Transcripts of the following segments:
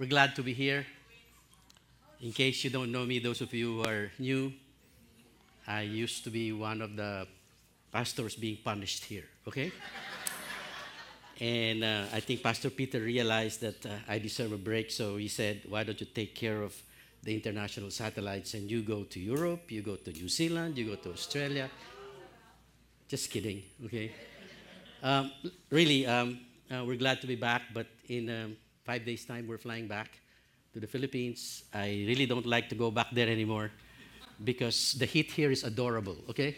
we're glad to be here. In case you don't know me, those of you who are new, I used to be one of the pastors being punished here, okay? and uh, I think Pastor Peter realized that uh, I deserve a break, so he said, Why don't you take care of the international satellites and you go to Europe, you go to New Zealand, you go to Australia? Just kidding, okay? Um, really, um, uh, we're glad to be back, but in um, five days' time, we're flying back to the Philippines. I really don't like to go back there anymore because the heat here is adorable, okay?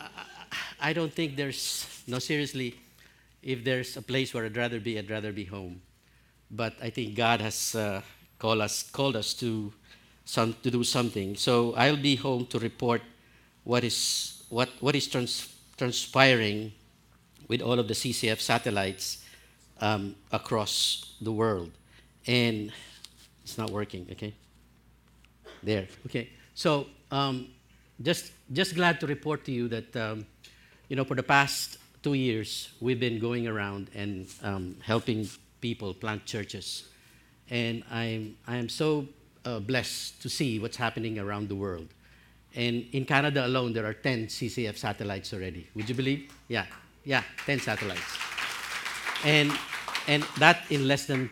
I, I don't think there's, no, seriously, if there's a place where I'd rather be, I'd rather be home. But I think God has uh, called us, called us to, some, to do something. So I'll be home to report what is, what, what is trans, transpiring with all of the CCF satellites um, across the world. And it's not working, okay? There, okay. So um, just, just glad to report to you that, um, you know, for the past two years, we've been going around and um, helping people plant churches. And I'm, I am so uh, blessed to see what's happening around the world. And in Canada alone, there are 10 CCF satellites already. Would you believe? Yeah, yeah, 10 satellites. And, and that in less, than,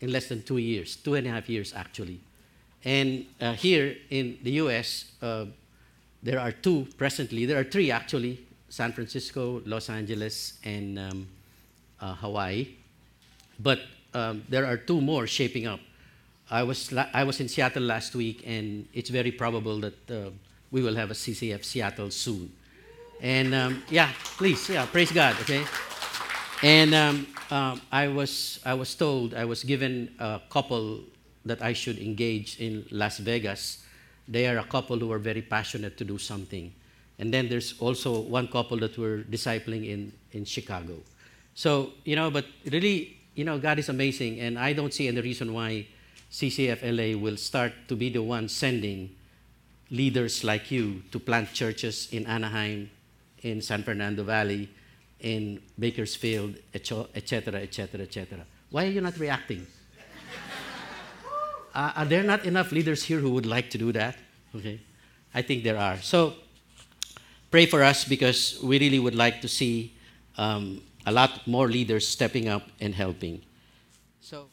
in less than two years, two and a half years actually. And uh, here in the US, uh, there are two presently, there are three actually San Francisco, Los Angeles, and um, uh, Hawaii. But um, there are two more shaping up. I was, I was in Seattle last week, and it's very probable that uh, we will have a CCF Seattle soon. And um, yeah, please, yeah, praise God, okay? And um, I, was, I was told, I was given a couple that I should engage in Las Vegas. They are a couple who are very passionate to do something. And then there's also one couple that we're discipling in, in Chicago. So, you know, but really, you know, God is amazing, and I don't see any reason why CCF LA will start to be the one sending leaders like you to plant churches in Anaheim, in San Fernando Valley, in Bakersfield, etc., etc., etc. Why are you not reacting? uh, are there not enough leaders here who would like to do that? Okay, I think there are. So pray for us because we really would like to see um, a lot more leaders stepping up and helping. So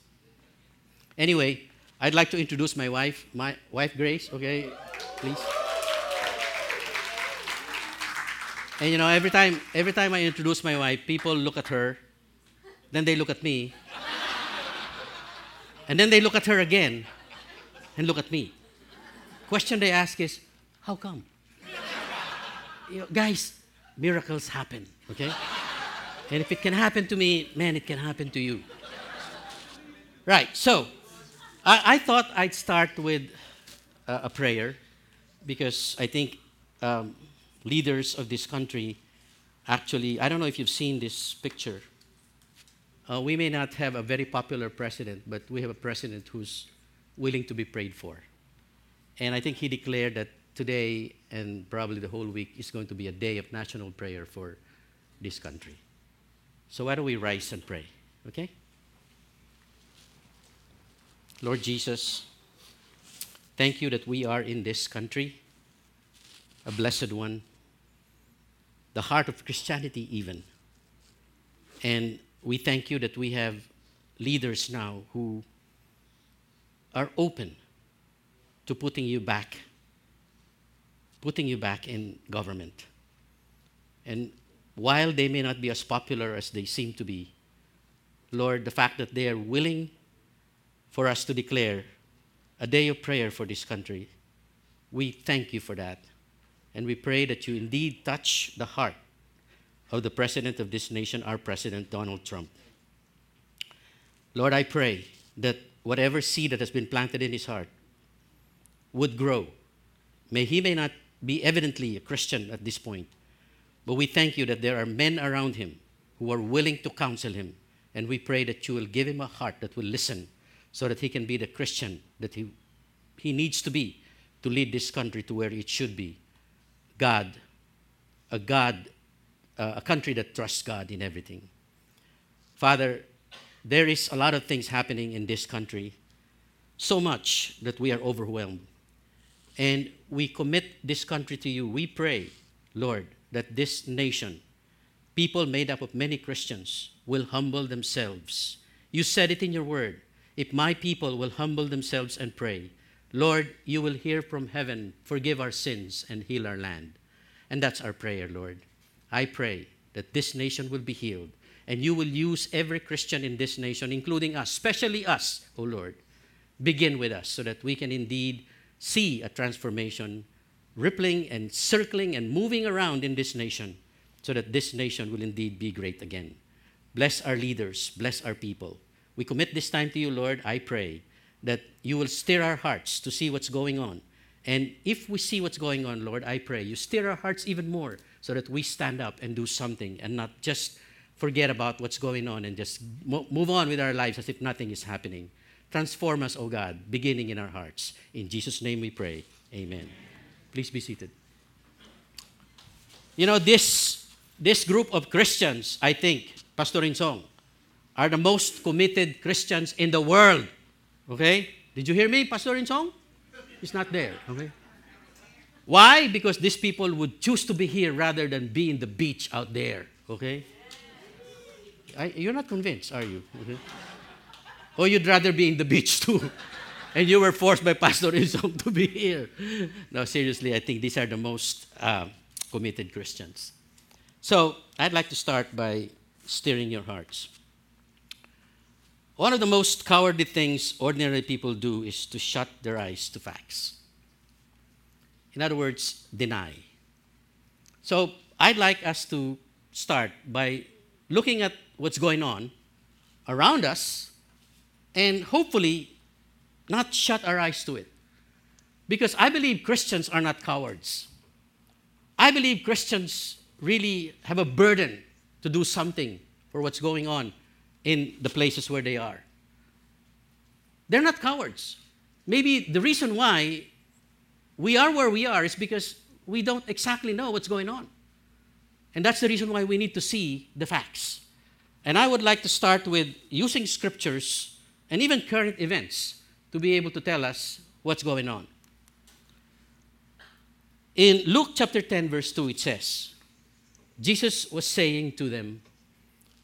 anyway, I'd like to introduce my wife, my wife Grace. Okay, please. And you know, every time, every time I introduce my wife, people look at her, then they look at me, and then they look at her again, and look at me. Question they ask is, how come? You know, guys, miracles happen, okay? And if it can happen to me, man, it can happen to you. Right, so I, I thought I'd start with uh, a prayer because I think um, leaders of this country actually, I don't know if you've seen this picture. Uh, we may not have a very popular president, but we have a president who's willing to be prayed for. And I think he declared that today and probably the whole week is going to be a day of national prayer for this country. So why don't we rise and pray, okay? Lord Jesus, thank you that we are in this country, a blessed one the heart of Christianity, even. And we thank you that we have leaders now who are open to putting you back, putting you back in government. And while they may not be as popular as they seem to be, Lord, the fact that they are willing for us to declare a day of prayer for this country, we thank you for that. And we pray that you indeed touch the heart of the president of this nation, our president, Donald Trump. Lord, I pray that whatever seed that has been planted in his heart would grow. May he may not be evidently a Christian at this point, but we thank you that there are men around him who are willing to counsel him. And we pray that you will give him a heart that will listen so that he can be the Christian that he, he needs to be to lead this country to where it should be. God, a God, uh, a country that trusts God in everything. Father, there is a lot of things happening in this country, so much that we are overwhelmed. And we commit this country to you. We pray, Lord, that this nation, people made up of many Christians, will humble themselves. You said it in your word. If my people will humble themselves and pray, Lord, you will hear from heaven, forgive our sins, and heal our land. And that's our prayer, Lord. I pray that this nation will be healed, and you will use every Christian in this nation, including us, especially us, O Lord. Begin with us so that we can indeed see a transformation rippling and circling and moving around in this nation so that this nation will indeed be great again. Bless our leaders, bless our people. We commit this time to you, Lord. I pray that you will stir our hearts to see what's going on. And if we see what's going on, Lord, I pray you stir our hearts even more so that we stand up and do something and not just forget about what's going on and just move on with our lives as if nothing is happening. Transform us, O oh God, beginning in our hearts. In Jesus' name we pray. Amen. Please be seated. You know, this, this group of Christians, I think, Pastor Insong, are the most committed Christians in the world. Okay? Did you hear me, Pastor Insong? He's not there. Okay? Why? Because these people would choose to be here rather than be in the beach out there. Okay? I, you're not convinced, are you? Okay. Or you'd rather be in the beach too. and you were forced by Pastor Isong to be here. No, seriously, I think these are the most uh, committed Christians. So I'd like to start by stirring your hearts. One of the most cowardly things ordinary people do is to shut their eyes to facts. In other words, deny. So I'd like us to start by looking at what's going on around us and hopefully not shut our eyes to it. Because I believe Christians are not cowards. I believe Christians really have a burden to do something for what's going on in the places where they are. They're not cowards. Maybe the reason why we are where we are is because we don't exactly know what's going on. And that's the reason why we need to see the facts. And I would like to start with using scriptures and even current events to be able to tell us what's going on. In Luke chapter 10, verse 2, it says, Jesus was saying to them,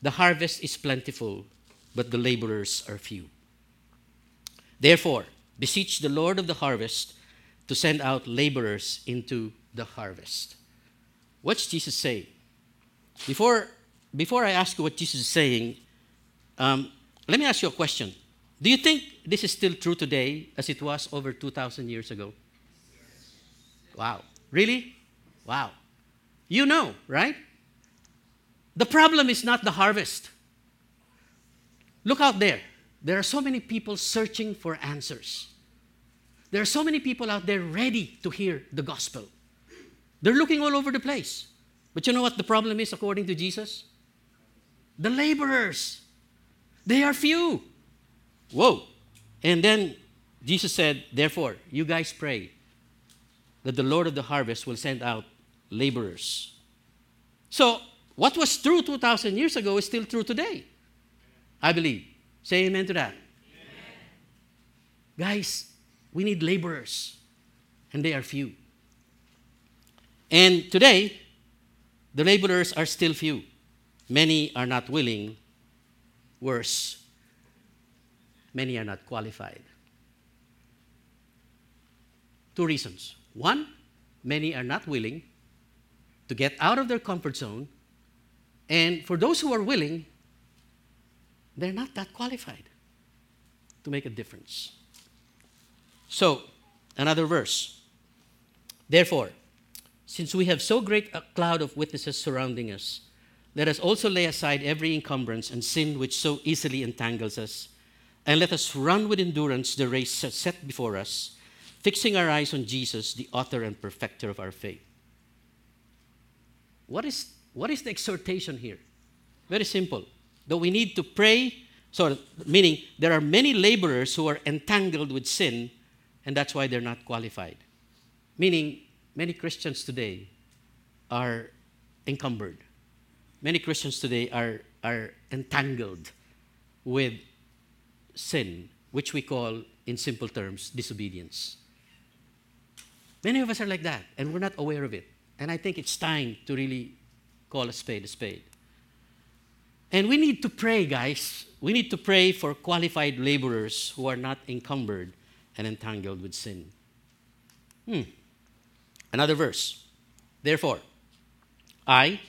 The harvest is plentiful, but the laborers are few. Therefore, beseech the Lord of the harvest to send out laborers into the harvest. What's Jesus saying? Before, before I ask you what Jesus is saying, um, let me ask you a question. Do you think this is still true today as it was over 2,000 years ago? Wow. Really? Wow. You know, right? The problem is not the harvest. Look out there. There are so many people searching for answers. There are so many people out there ready to hear the gospel. They're looking all over the place. But you know what the problem is, according to Jesus? The laborers. They are few. Whoa. And then Jesus said, Therefore, you guys pray that the Lord of the harvest will send out laborers. So, what was true 2,000 years ago is still true today. I believe. Say amen to that. Amen. Guys, we need laborers, and they are few. And today, the laborers are still few. Many are not willing. Worse, many are not qualified. Two reasons. One, many are not willing to get out of their comfort zone. And for those who are willing, they're not that qualified to make a difference. So, another verse. Therefore, since we have so great a cloud of witnesses surrounding us, let us also lay aside every encumbrance and sin which so easily entangles us and let us run with endurance the race set before us, fixing our eyes on Jesus, the author and perfecter of our faith. What is, what is the exhortation here? Very simple. That we need to pray, so meaning there are many laborers who are entangled with sin, and that's why they're not qualified. Meaning, many Christians today are encumbered. Many Christians today are, are entangled with sin, which we call, in simple terms, disobedience. Many of us are like that, and we're not aware of it. And I think it's time to really call a spade a spade. And we need to pray, guys. We need to pray for qualified laborers who are not encumbered and entangled with sin. Hmm. Another verse. Therefore, I,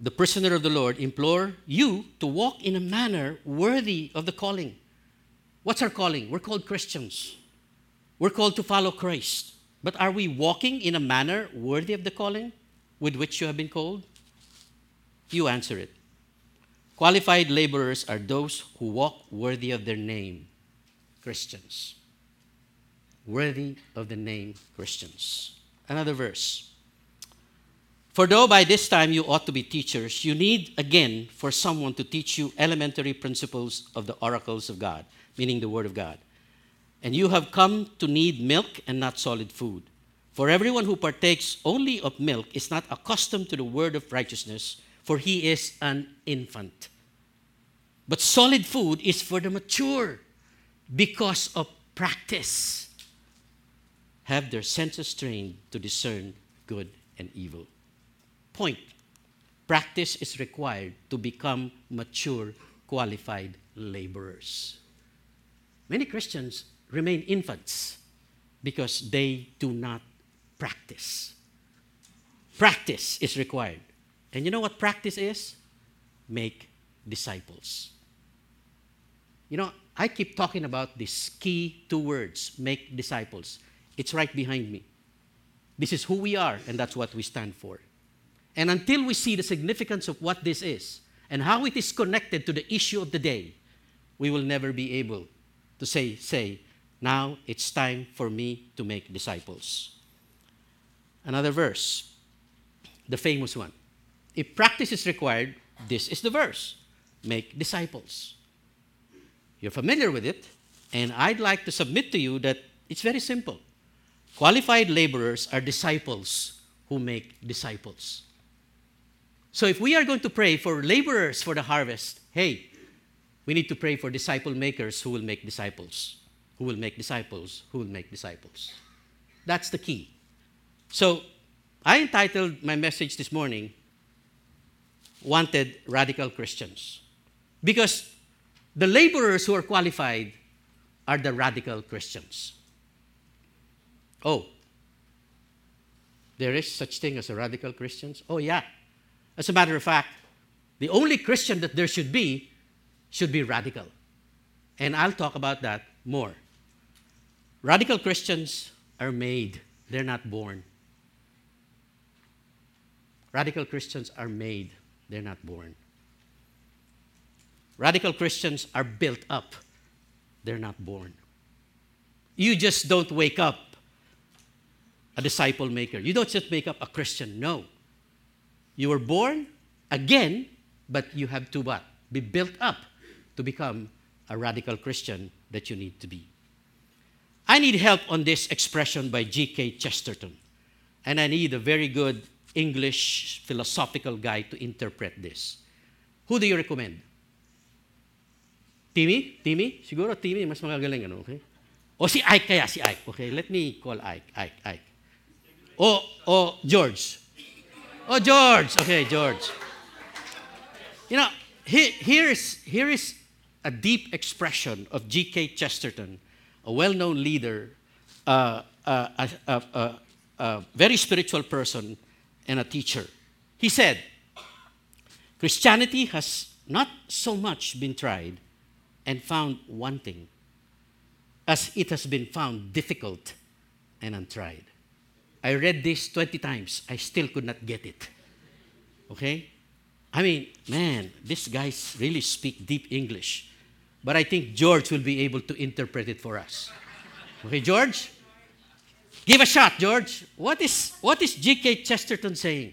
the prisoner of the Lord, implore you to walk in a manner worthy of the calling. What's our calling? We're called Christians. We're called to follow Christ. But are we walking in a manner worthy of the calling with which you have been called? You answer it. Qualified laborers are those who walk worthy of their name, Christians. Worthy of the name, Christians. Another verse. For though by this time you ought to be teachers, you need again for someone to teach you elementary principles of the oracles of God, meaning the Word of God. And you have come to need milk and not solid food. For everyone who partakes only of milk is not accustomed to the word of righteousness, for he is an infant. But solid food is for the mature because of practice. Have their senses trained to discern good and evil. Point practice is required to become mature, qualified laborers. Many Christians remain infants because they do not practice. Practice is required. And you know what practice is? Make disciples. You know, I keep talking about this key two words make disciples. It's right behind me. This is who we are, and that's what we stand for. And until we see the significance of what this is and how it is connected to the issue of the day, we will never be able to say, say, now it's time for me to make disciples. Another verse, the famous one. If practice is required, this is the verse make disciples. You're familiar with it, and I'd like to submit to you that it's very simple. Qualified laborers are disciples who make disciples. So if we are going to pray for laborers for the harvest, hey, we need to pray for disciple makers who will make disciples who will make disciples, who will make disciples. That's the key. So, I entitled my message this morning, Wanted Radical Christians. Because the laborers who are qualified are the radical Christians. Oh, there is such thing as a radical Christians? Oh, yeah. As a matter of fact, the only Christian that there should be should be radical. And I'll talk about that more. Radical Christians are made, they're not born. Radical Christians are made, they're not born. Radical Christians are built up, they're not born. You just don't wake up a disciple maker. You don't just make up a Christian. No. You were born again, but you have to what? Be built up to become a radical Christian that you need to be. I need help on this expression by G.K. Chesterton. And I need a very good English philosophical guy to interpret this. Who do you recommend? Timmy? Timmy? Siguro Timmy, mas magagaling, ano, okay? O si Ike kaya, si Ike. Okay, let me call Ike, Ike, Ike. O, o George. Oh, George. Okay, George. You know, he, here, is, here is a deep expression of G.K. Chesterton a well known leader, uh, uh, a, a very spiritual person, and a teacher. He said, Christianity has not so much been tried and found wanting as it has been found difficult and untried. I read this 20 times. I still could not get it. Okay? I mean, man, these guys really speak deep English. But I think George will be able to interpret it for us. Okay, George? Give a shot, George. What is, what is G.K. Chesterton saying?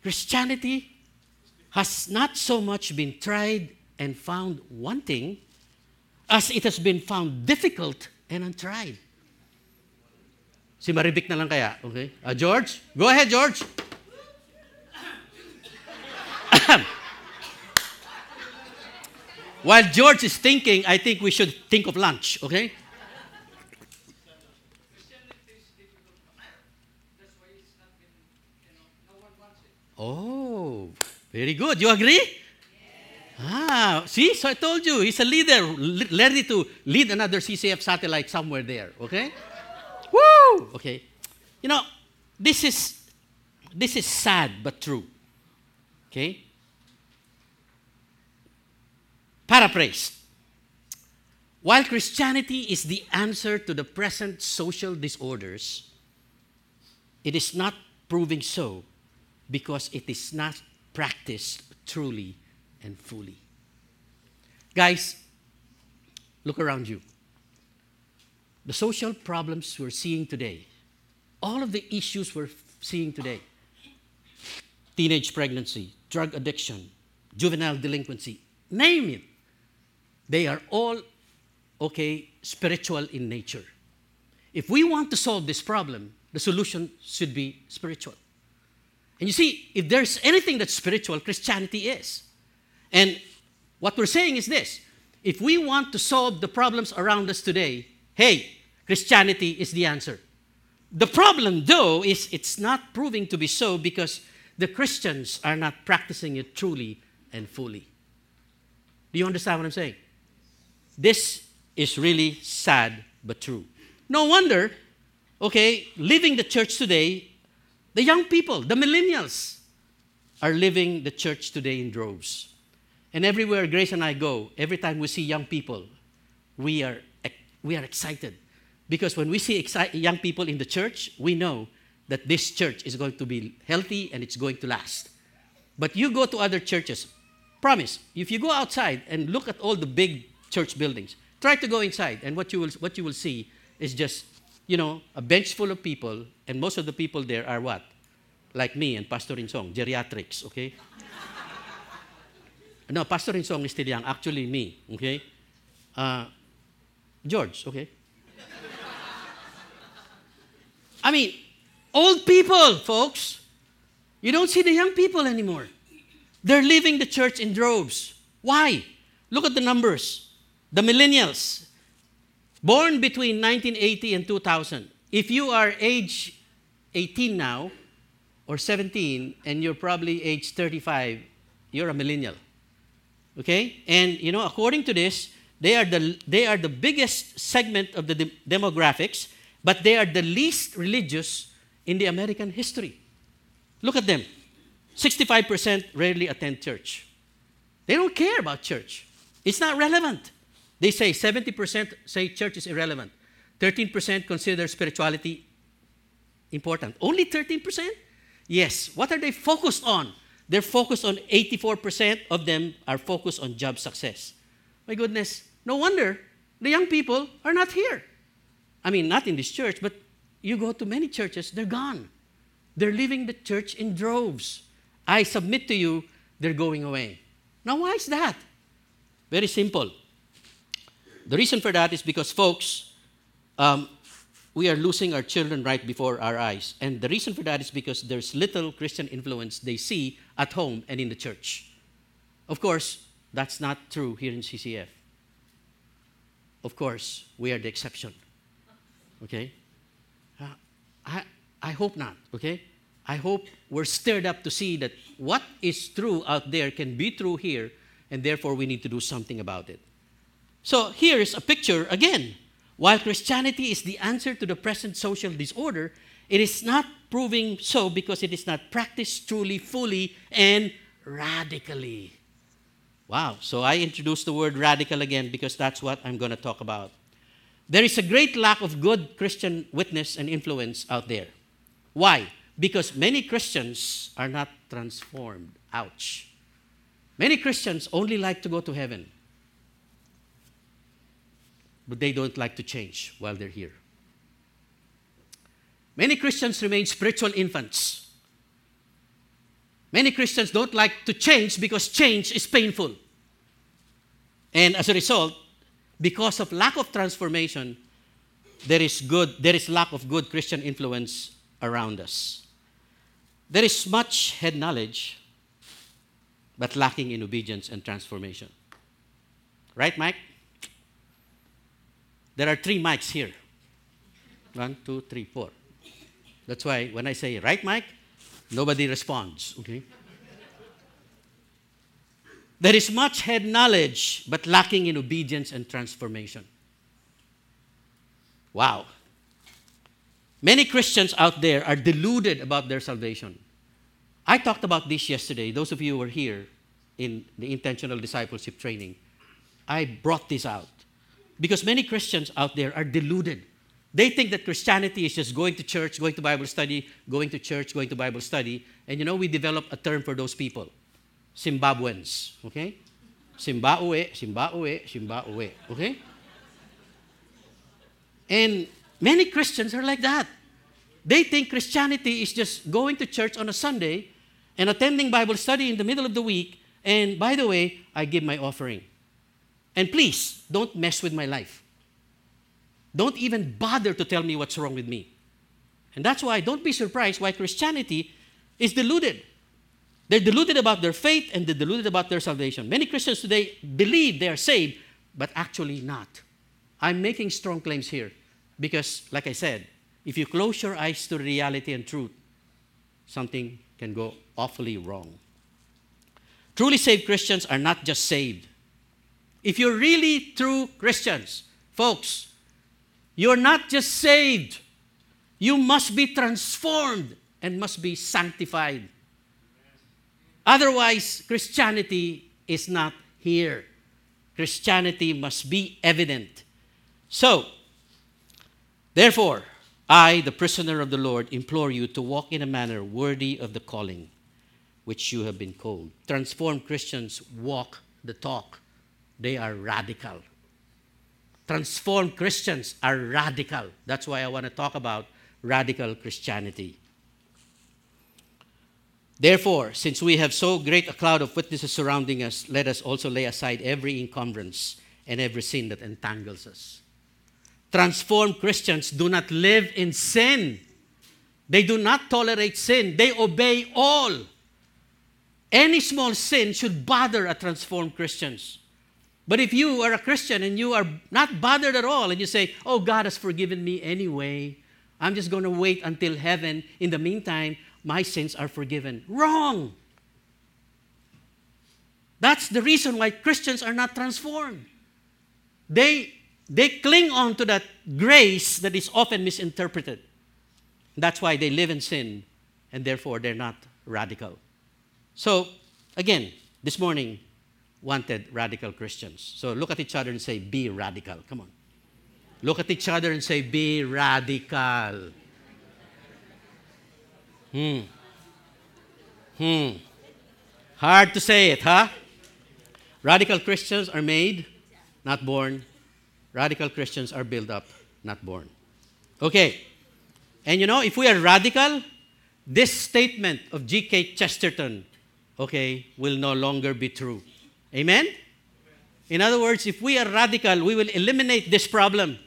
Christianity has not so much been tried and found wanting as it has been found difficult and untried. Si Maribik na lang kaya, okay? Uh, George? Go ahead, George. While George is thinking, I think we should think of lunch, okay? Oh, very good. You agree? Ah, see, so I told you, he's a leader, ready to lead another CCF satellite somewhere there, okay? Woo! Okay. You know, this is this is sad but true. Okay? Paraphrase. While Christianity is the answer to the present social disorders, it is not proving so because it is not practiced truly and fully. Guys, look around you. The social problems we're seeing today, all of the issues we're seeing today teenage pregnancy, drug addiction, juvenile delinquency, name it. They are all, okay, spiritual in nature. If we want to solve this problem, the solution should be spiritual. And you see, if there's anything that's spiritual, Christianity is. And what we're saying is this if we want to solve the problems around us today, hey, Christianity is the answer. The problem, though, is it's not proving to be so because the Christians are not practicing it truly and fully. Do you understand what I'm saying? This is really sad but true. No wonder, okay, leaving the church today the young people, the millennials, are living the church today in droves. And everywhere Grace and I go, every time we see young people, we are, we are excited. Because when we see exci- young people in the church, we know that this church is going to be healthy and it's going to last. But you go to other churches, promise, if you go outside and look at all the big church buildings, try to go inside, and what you will, what you will see is just you know, a bench full of people, and most of the people there are what? Like me and Pastor Insong, geriatrics, okay? no, Pastor Insong is still young. Actually, me, okay? Uh, George, okay? I mean, old people, folks. You don't see the young people anymore. They're leaving the church in droves. Why? Look at the numbers. The millennials, born between 1980 and 2000, if you are age 18 now or 17 and you're probably age 35, you're a millennial. Okay? And you know, according to this, they are the, they are the biggest segment of the de- demographics, but they are the least religious in the American history. Look at them. 65% rarely attend church. They don't care about church. It's not relevant. They say 70% say church is irrelevant. 13% consider spirituality important. Only 13%? Yes. What are they focused on? They're focused on 84% of them are focused on job success. My goodness, no wonder the young people are not here. I mean, not in this church, but you go to many churches, they're gone. They're leaving the church in droves. I submit to you, they're going away. Now, why is that? Very simple. The reason for that is because, folks, um, we are losing our children right before our eyes. And the reason for that is because there's little Christian influence they see at home and in the church. Of course, that's not true here in CCF. Of course, we are the exception. Okay? Uh, I, I hope not, okay? I hope we're stirred up to see that what is true out there can be true here, and therefore we need to do something about it. So here is a picture again. While Christianity is the answer to the present social disorder, it is not proving so because it is not practiced truly, fully, and radically. Wow. So I introduced the word radical again because that's what I'm going to talk about. There is a great lack of good Christian witness and influence out there. Why? Because many Christians are not transformed. Ouch. Many Christians only like to go to heaven but they don't like to change while they're here. Many Christians remain spiritual infants. Many Christians don't like to change because change is painful. And as a result, because of lack of transformation, there is good there is lack of good Christian influence around us. There is much head knowledge, but lacking in obedience and transformation. Right, Mike? There are three mics here. One, two, three, four. That's why when I say, right, Mike, nobody responds, okay? There is much head knowledge, but lacking in obedience and transformation. Wow. Many Christians out there are deluded about their salvation. I talked about this yesterday. Those of you who were here in the intentional discipleship training, I brought this out. Because many Christians out there are deluded. They think that Christianity is just going to church, going to Bible study, going to church, going to Bible study. And you know, we developed a term for those people Zimbabweans. Okay? Zimbabwe, Zimbabwe, Zimbabwe. Okay? And many Christians are like that. They think Christianity is just going to church on a Sunday and attending Bible study in the middle of the week. And by the way, I give my offering. And please, don't mess with my life. Don't even bother to tell me what's wrong with me. And that's why don't be surprised why Christianity is deluded. They're deluded about their faith and they're deluded about their salvation. Many Christians today believe they are saved, but actually not. I'm making strong claims here because, like I said, if you close your eyes to reality and truth, something can go awfully wrong. Truly saved Christians are not just saved. If you're really true Christians, folks, you're not just saved, you must be transformed and must be sanctified. Otherwise, Christianity is not here. Christianity must be evident. So, therefore, I, the prisoner of the Lord, implore you to walk in a manner worthy of the calling which you have been called. Transformed Christians walk the talk, they are radical. Transformed Christians are radical. That's why I want to talk about radical Christianity. Therefore, since we have so great a cloud of witnesses surrounding us, let us also lay aside every encumbrance and every sin that entangles us. Transformed Christians do not live in sin. They do not tolerate sin. They obey all. Any small sin should bother a transformed Christians. But if you are a Christian and you are not bothered at all and you say, "Oh, God has forgiven me anyway. I'm just going to wait until heaven. In the meantime, my sins are forgiven." Wrong. That's the reason why Christians are not transformed. They they cling on to that grace that is often misinterpreted. That's why they live in sin and therefore they're not radical. So, again, this morning, wanted radical Christians. So look at each other and say, be radical. Come on. Look at each other and say, be radical. Hmm. Hmm. Hard to say it, huh? Radical Christians are made, not born. Radical Christians are built up, not born. Okay. And you know, if we are radical, this statement of G.K. Chesterton, okay, will no longer be true. Amen? In other words, if we are radical, we will eliminate this problem.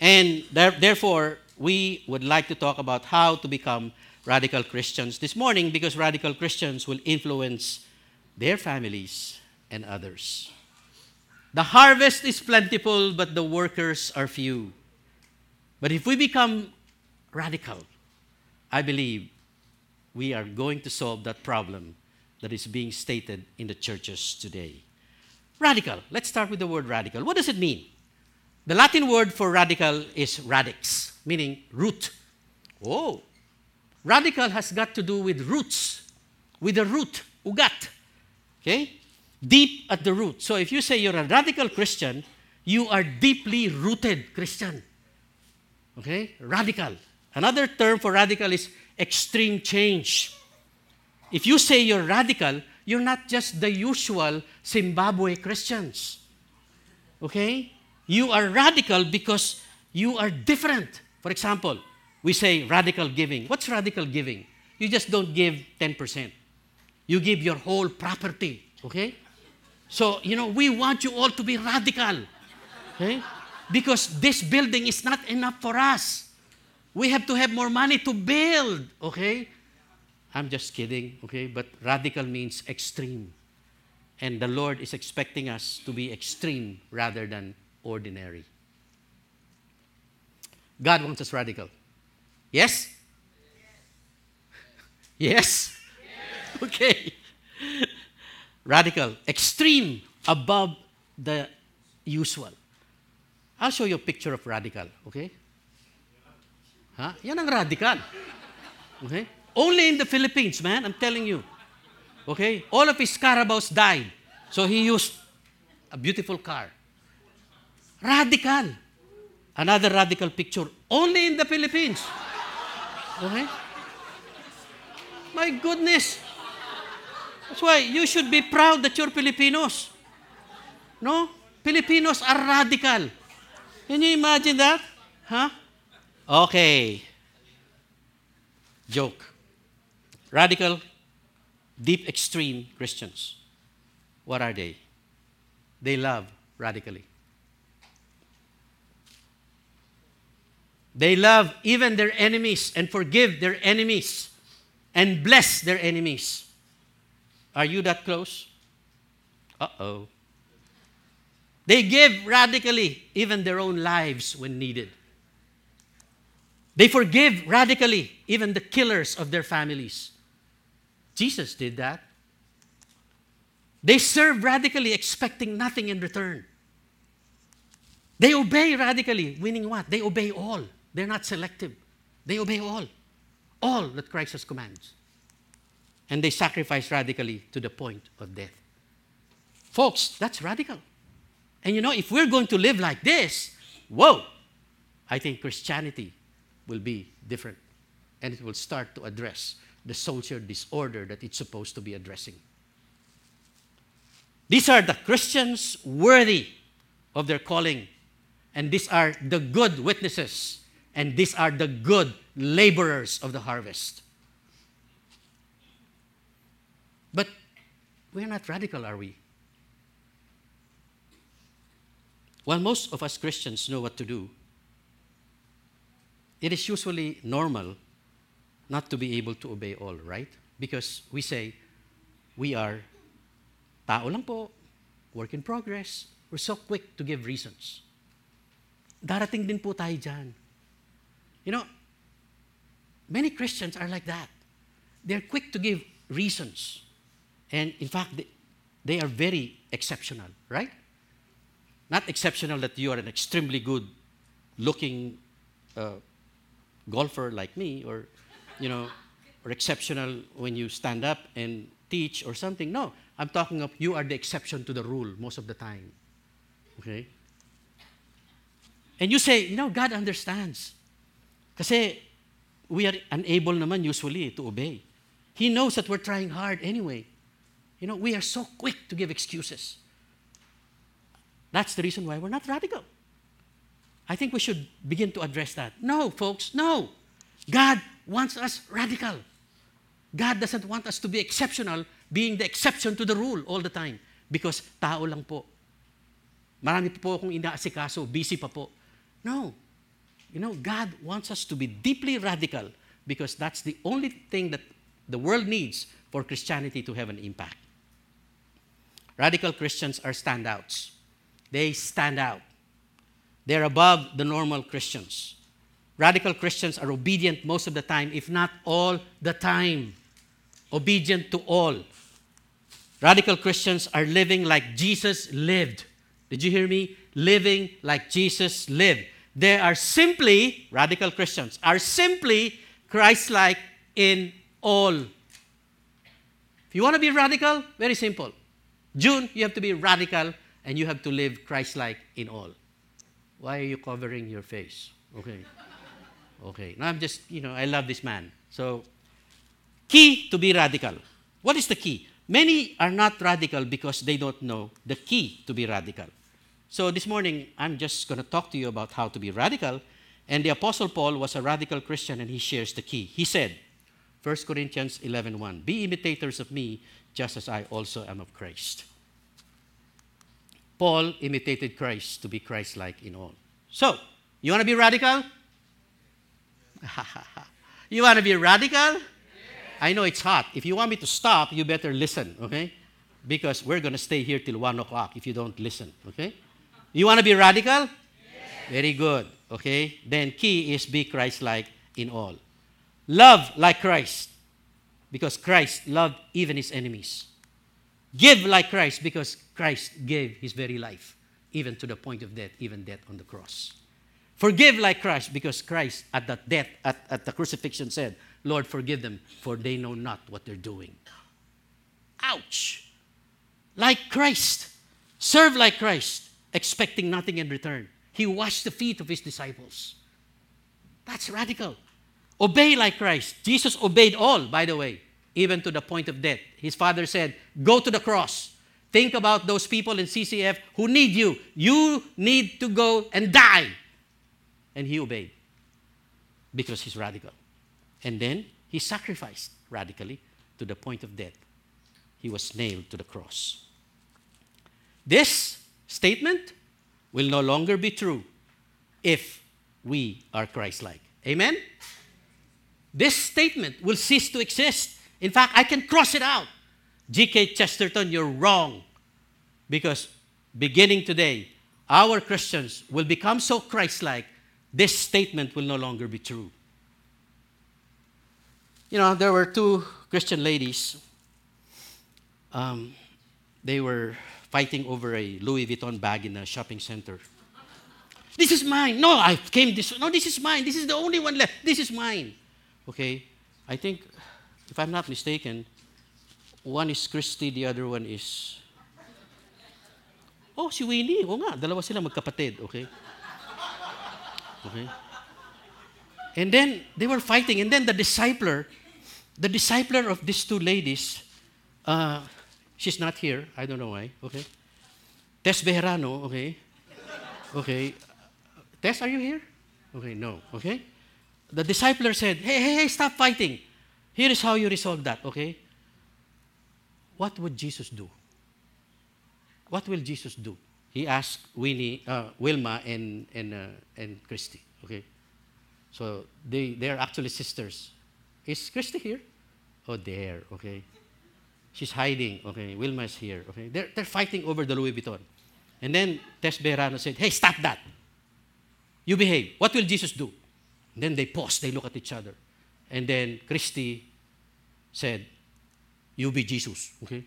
And there, therefore, we would like to talk about how to become radical Christians this morning because radical Christians will influence their families and others. The harvest is plentiful, but the workers are few. But if we become radical, I believe we are going to solve that problem that is being stated in the churches today. Radical. Let's start with the word radical. What does it mean? The Latin word for radical is radix, meaning root. Oh, radical has got to do with roots, with the root, ugat. Okay? Deep at the root. So if you say you're a radical Christian, you are deeply rooted Christian. Okay? Radical. Another term for radical is extreme change. If you say you're radical, you're not just the usual Zimbabwe Christians. Okay? You are radical because you are different. For example, we say radical giving. What's radical giving? You just don't give 10%. You give your whole property. Okay? So, you know, we want you all to be radical. Okay? Because this building is not enough for us. We have to have more money to build. Okay? I'm just kidding, okay? But radical means extreme. And the Lord is expecting us to be extreme rather than ordinary. God wants us radical. Yes? Yes? yes. Okay. Radical, extreme, above the usual. I'll show you a picture of radical, okay? Ha? Yan ang radical. Okay? Only in the Philippines, man, I'm telling you. Okay? All of his carabaos died. So he used a beautiful car. Radical. Another radical picture. Only in the Philippines. Okay? My goodness. That's why you should be proud that you're Filipinos. No? Filipinos are radical. Can you imagine that? Huh? Okay. Joke. Radical, deep, extreme Christians. What are they? They love radically. They love even their enemies and forgive their enemies and bless their enemies. Are you that close? Uh oh. They give radically even their own lives when needed. They forgive radically even the killers of their families. Jesus did that. They serve radically, expecting nothing in return. They obey radically, meaning what? They obey all. They're not selective. They obey all. All that Christ has commands. And they sacrifice radically to the point of death. Folks, that's radical. And you know, if we're going to live like this, whoa, I think Christianity will be different. And it will start to address the social disorder that it's supposed to be addressing. These are the Christians worthy of their calling. And these are the good witnesses. And these are the good laborers of the harvest. But we're not radical, are we? While most of us Christians know what to do, it is usually normal not to be able to obey all, right? Because we say, we are tao lang po, work in progress. We're so quick to give reasons. Darating din po tayo dyan. You know, many Christians are like that. They're quick to give reasons. And in fact, they, are very exceptional, right? Not exceptional that you are an extremely good looking uh, golfer like me or, you know, or exceptional when you stand up and teach or something. No, I'm talking of you are the exception to the rule most of the time. Okay? And you say, no, God understands. Kasi we are unable naman usually to obey. He knows that we're trying hard anyway. You know, we are so quick to give excuses. That's the reason why we're not radical. I think we should begin to address that. No, folks, no. God wants us radical. God doesn't want us to be exceptional, being the exception to the rule all the time. Because tao lang po. Marami po akong inaasikaso, busy pa po. No. You know, God wants us to be deeply radical because that's the only thing that the world needs for Christianity to have an impact. Radical Christians are standouts. They stand out. They're above the normal Christians. Radical Christians are obedient most of the time, if not all the time. Obedient to all. Radical Christians are living like Jesus lived. Did you hear me? Living like Jesus lived. They are simply, radical Christians, are simply Christ like in all. If you want to be radical, very simple. June, you have to be radical and you have to live Christ like in all. Why are you covering your face? Okay. Okay. Now I'm just, you know, I love this man. So, key to be radical. What is the key? Many are not radical because they don't know the key to be radical. So, this morning, I'm just going to talk to you about how to be radical. And the Apostle Paul was a radical Christian and he shares the key. He said, 1 Corinthians 11:1, Be imitators of me, just as I also am of Christ. Paul imitated Christ to be Christ like in all. So, you want to be radical? you want to be radical? I know it's hot. If you want me to stop, you better listen, okay? because we're going to stay here till 1 o'clock if you don't listen, okay? You want to be radical? Yes. Very good, okay? Then key is be Christ like in all. Love like Christ because Christ loved even his enemies. Give like Christ because Christ gave his very life, even to the point of death, even death on the cross. Forgive like Christ because Christ at that death, at, at the crucifixion said, Lord, forgive them, for they know not what they're doing. Ouch! Like Christ. Serve like Christ, expecting nothing in return. He washed the feet of his disciples. That's radical. Obey like Christ. Jesus obeyed all, by the way, even to the point of death. His father said, Go to the cross. Think about those people in CCF who need you. You need to go and die. And he obeyed because he's radical. And then he sacrificed radically to the point of death. He was nailed to the cross. This statement will no longer be true if we are Christ like. Amen? This statement will cease to exist. In fact, I can cross it out. G.K. Chesterton, you're wrong. Because beginning today, our Christians will become so Christ like, this statement will no longer be true. You know, there were two Christian ladies. Um, they were fighting over a Louis Vuitton bag in a shopping center. This is mine. No, I came this. No, this is mine. This is the only one left. This is mine. Okay, I think, if I'm not mistaken, one is Christy, the other one is. Oh, si Winnie. Oo nga, dalawa sila magkapatid. Okay. Okay. And then they were fighting, and then the discipler, the discipler of these two ladies, uh, she's not here. I don't know why. Okay. Tess Bejarano, okay. Okay. Tess, are you here? Okay, no. Okay. The discipler said, hey, hey, hey, stop fighting. Here is how you resolve that, okay? What would Jesus do? What will Jesus do? He asked Winnie, uh, Wilma and, and, uh, and Christy, okay? So they, they're actually sisters. Is Christy here? Oh, there, okay. She's hiding, okay. Wilma is here, okay. They're, they're fighting over the Louis Vuitton. And then Tess Bejarano said, hey, stop that. You behave. What will Jesus do? And then they pause, they look at each other. And then Christy said, You be Jesus, okay?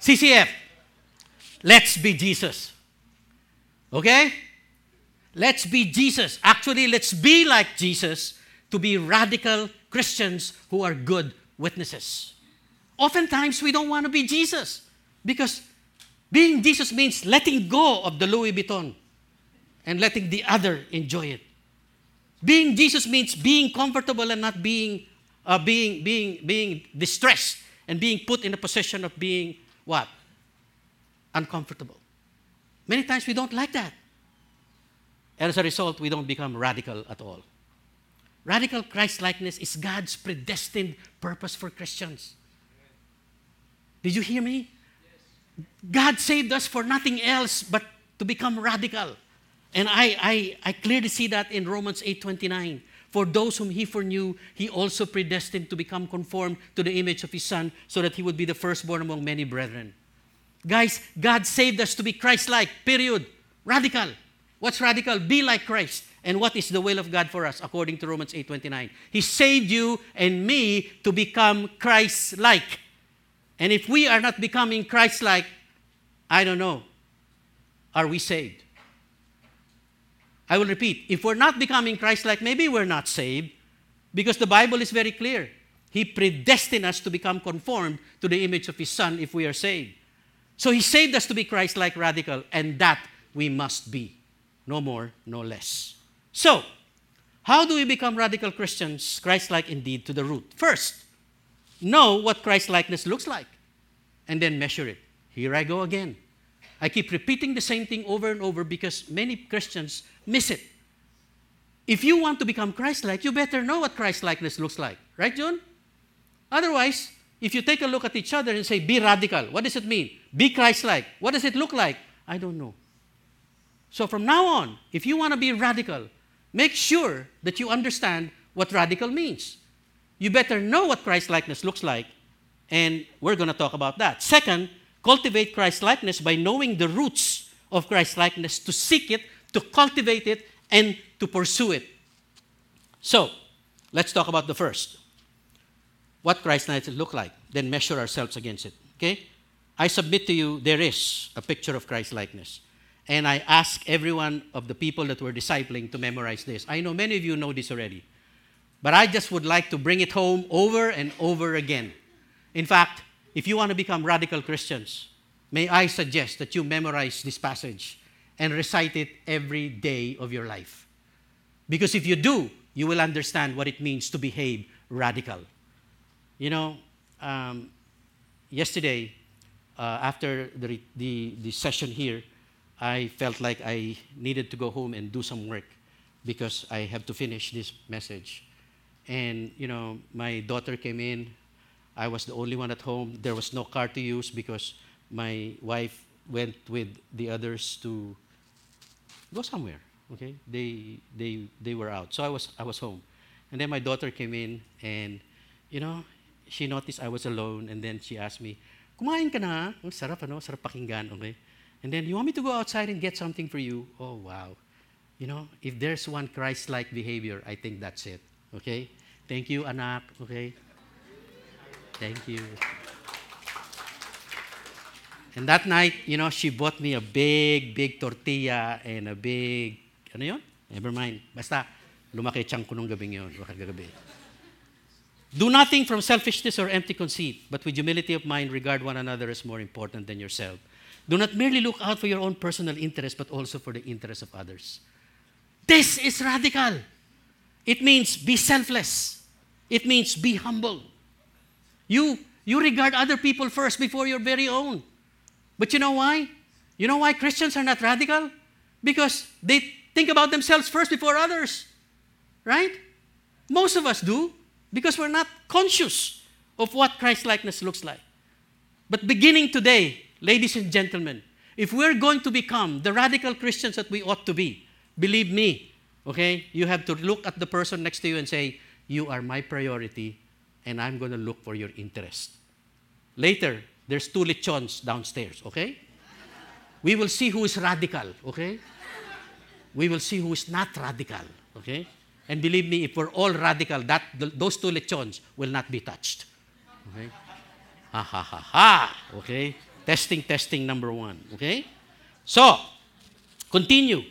CCF, let's be Jesus. Okay? Let's be Jesus. Actually, let's be like Jesus to be radical Christians who are good witnesses. Oftentimes, we don't want to be Jesus because being Jesus means letting go of the Louis Vuitton and letting the other enjoy it. Being Jesus means being comfortable and not being, uh, being, being, being distressed and being put in a position of being what? Uncomfortable. Many times we don't like that. And as a result, we don't become radical at all. Radical Christ likeness is God's predestined purpose for Christians. Did you hear me? God saved us for nothing else but to become radical. And I, I, I clearly see that in Romans 8:29. For those whom he foreknew, he also predestined to become conformed to the image of his son, so that he would be the firstborn among many brethren. Guys, God saved us to be Christ-like, period. Radical. What's radical? Be like Christ. And what is the will of God for us according to Romans 8:29? He saved you and me to become Christ-like. And if we are not becoming Christ like, I don't know, are we saved? I will repeat if we're not becoming Christ like, maybe we're not saved because the Bible is very clear. He predestined us to become conformed to the image of His Son if we are saved. So He saved us to be Christ like radical, and that we must be. No more, no less. So, how do we become radical Christians, Christ like indeed to the root? First, know what Christ likeness looks like and then measure it. Here I go again. I keep repeating the same thing over and over because many Christians miss it. If you want to become Christ like, you better know what Christ likeness looks like. Right, John? Otherwise, if you take a look at each other and say, be radical, what does it mean? Be Christ like. What does it look like? I don't know. So from now on, if you want to be radical, make sure that you understand what radical means. You better know what Christ likeness looks like, and we're going to talk about that. Second, cultivate Christ likeness by knowing the roots of Christ likeness, to seek it, to cultivate it, and to pursue it. So, let's talk about the first. What Christ likeness look like, then measure ourselves against it. Okay? I submit to you there is a picture of Christ likeness. And I ask every one of the people that we're discipling to memorize this. I know many of you know this already. But I just would like to bring it home over and over again. In fact, if you want to become radical Christians, may I suggest that you memorize this passage and recite it every day of your life. Because if you do, you will understand what it means to behave radical. You know, um, yesterday, uh, after the, the, the session here, I felt like I needed to go home and do some work because I have to finish this message. And, you know, my daughter came in. I was the only one at home. There was no car to use because my wife went with the others to go somewhere. Okay, they they they were out, so I was I was home, and then my daughter came in, and you know, she noticed I was alone, and then she asked me, "Kumain ka na? Sarap ano, sarap pakinggan, okay?" And then you want me to go outside and get something for you? Oh wow, you know, if there's one Christ-like behavior, I think that's it. Okay, thank you, anak. Okay, thank you. And that night, you know, she bought me a big, big tortilla and a big, ano yun? Never mind. Basta, lumaki tiyang ko nung gabing yun, kagabi. Do nothing from selfishness or empty conceit, but with humility of mind, regard one another as more important than yourself. Do not merely look out for your own personal interest, but also for the interest of others. This is radical. It means be selfless. It means be humble. You, you regard other people first before your very own. But you know why? You know why Christians are not radical? Because they think about themselves first before others. Right? Most of us do because we're not conscious of what Christ likeness looks like. But beginning today, ladies and gentlemen, if we're going to become the radical Christians that we ought to be, believe me, okay, you have to look at the person next to you and say, You are my priority, and I'm going to look for your interest. Later, there's two lechons downstairs, okay? We will see who is radical, okay? We will see who is not radical, okay? And believe me, if we're all radical, that those two lechons will not be touched. Okay? Ha ha ha ha. Okay? Testing, testing number one. Okay? So, continue.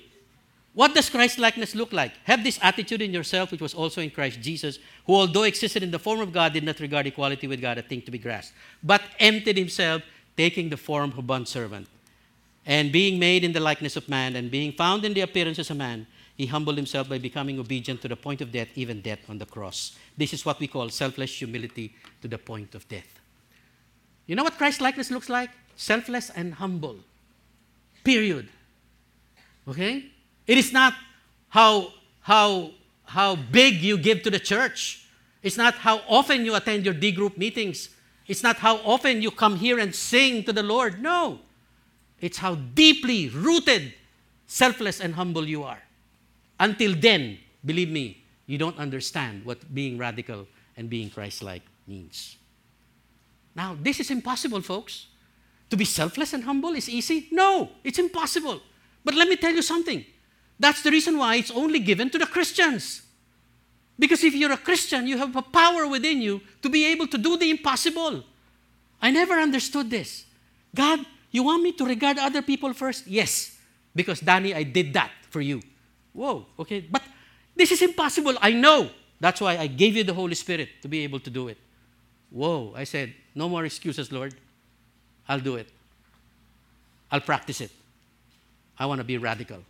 What does Christ likeness look like? Have this attitude in yourself, which was also in Christ Jesus, who, although existed in the form of God, did not regard equality with God a thing to be grasped, but emptied himself, taking the form of a bondservant. And being made in the likeness of man, and being found in the appearance as a man, he humbled himself by becoming obedient to the point of death, even death on the cross. This is what we call selfless humility to the point of death. You know what Christ likeness looks like? Selfless and humble. Period. Okay? It is not how, how, how big you give to the church. It's not how often you attend your D group meetings. It's not how often you come here and sing to the Lord. No. It's how deeply rooted, selfless, and humble you are. Until then, believe me, you don't understand what being radical and being Christ like means. Now, this is impossible, folks. To be selfless and humble is easy? No, it's impossible. But let me tell you something that's the reason why it's only given to the Christians. Because if you're a Christian, you have a power within you to be able to do the impossible. I never understood this. God, you want me to regard other people first? Yes, because Danny, I did that for you. Whoa, okay, but this is impossible. I know. That's why I gave you the Holy Spirit to be able to do it. Whoa, I said, no more excuses, Lord. I'll do it. I'll practice it. I want to be radical.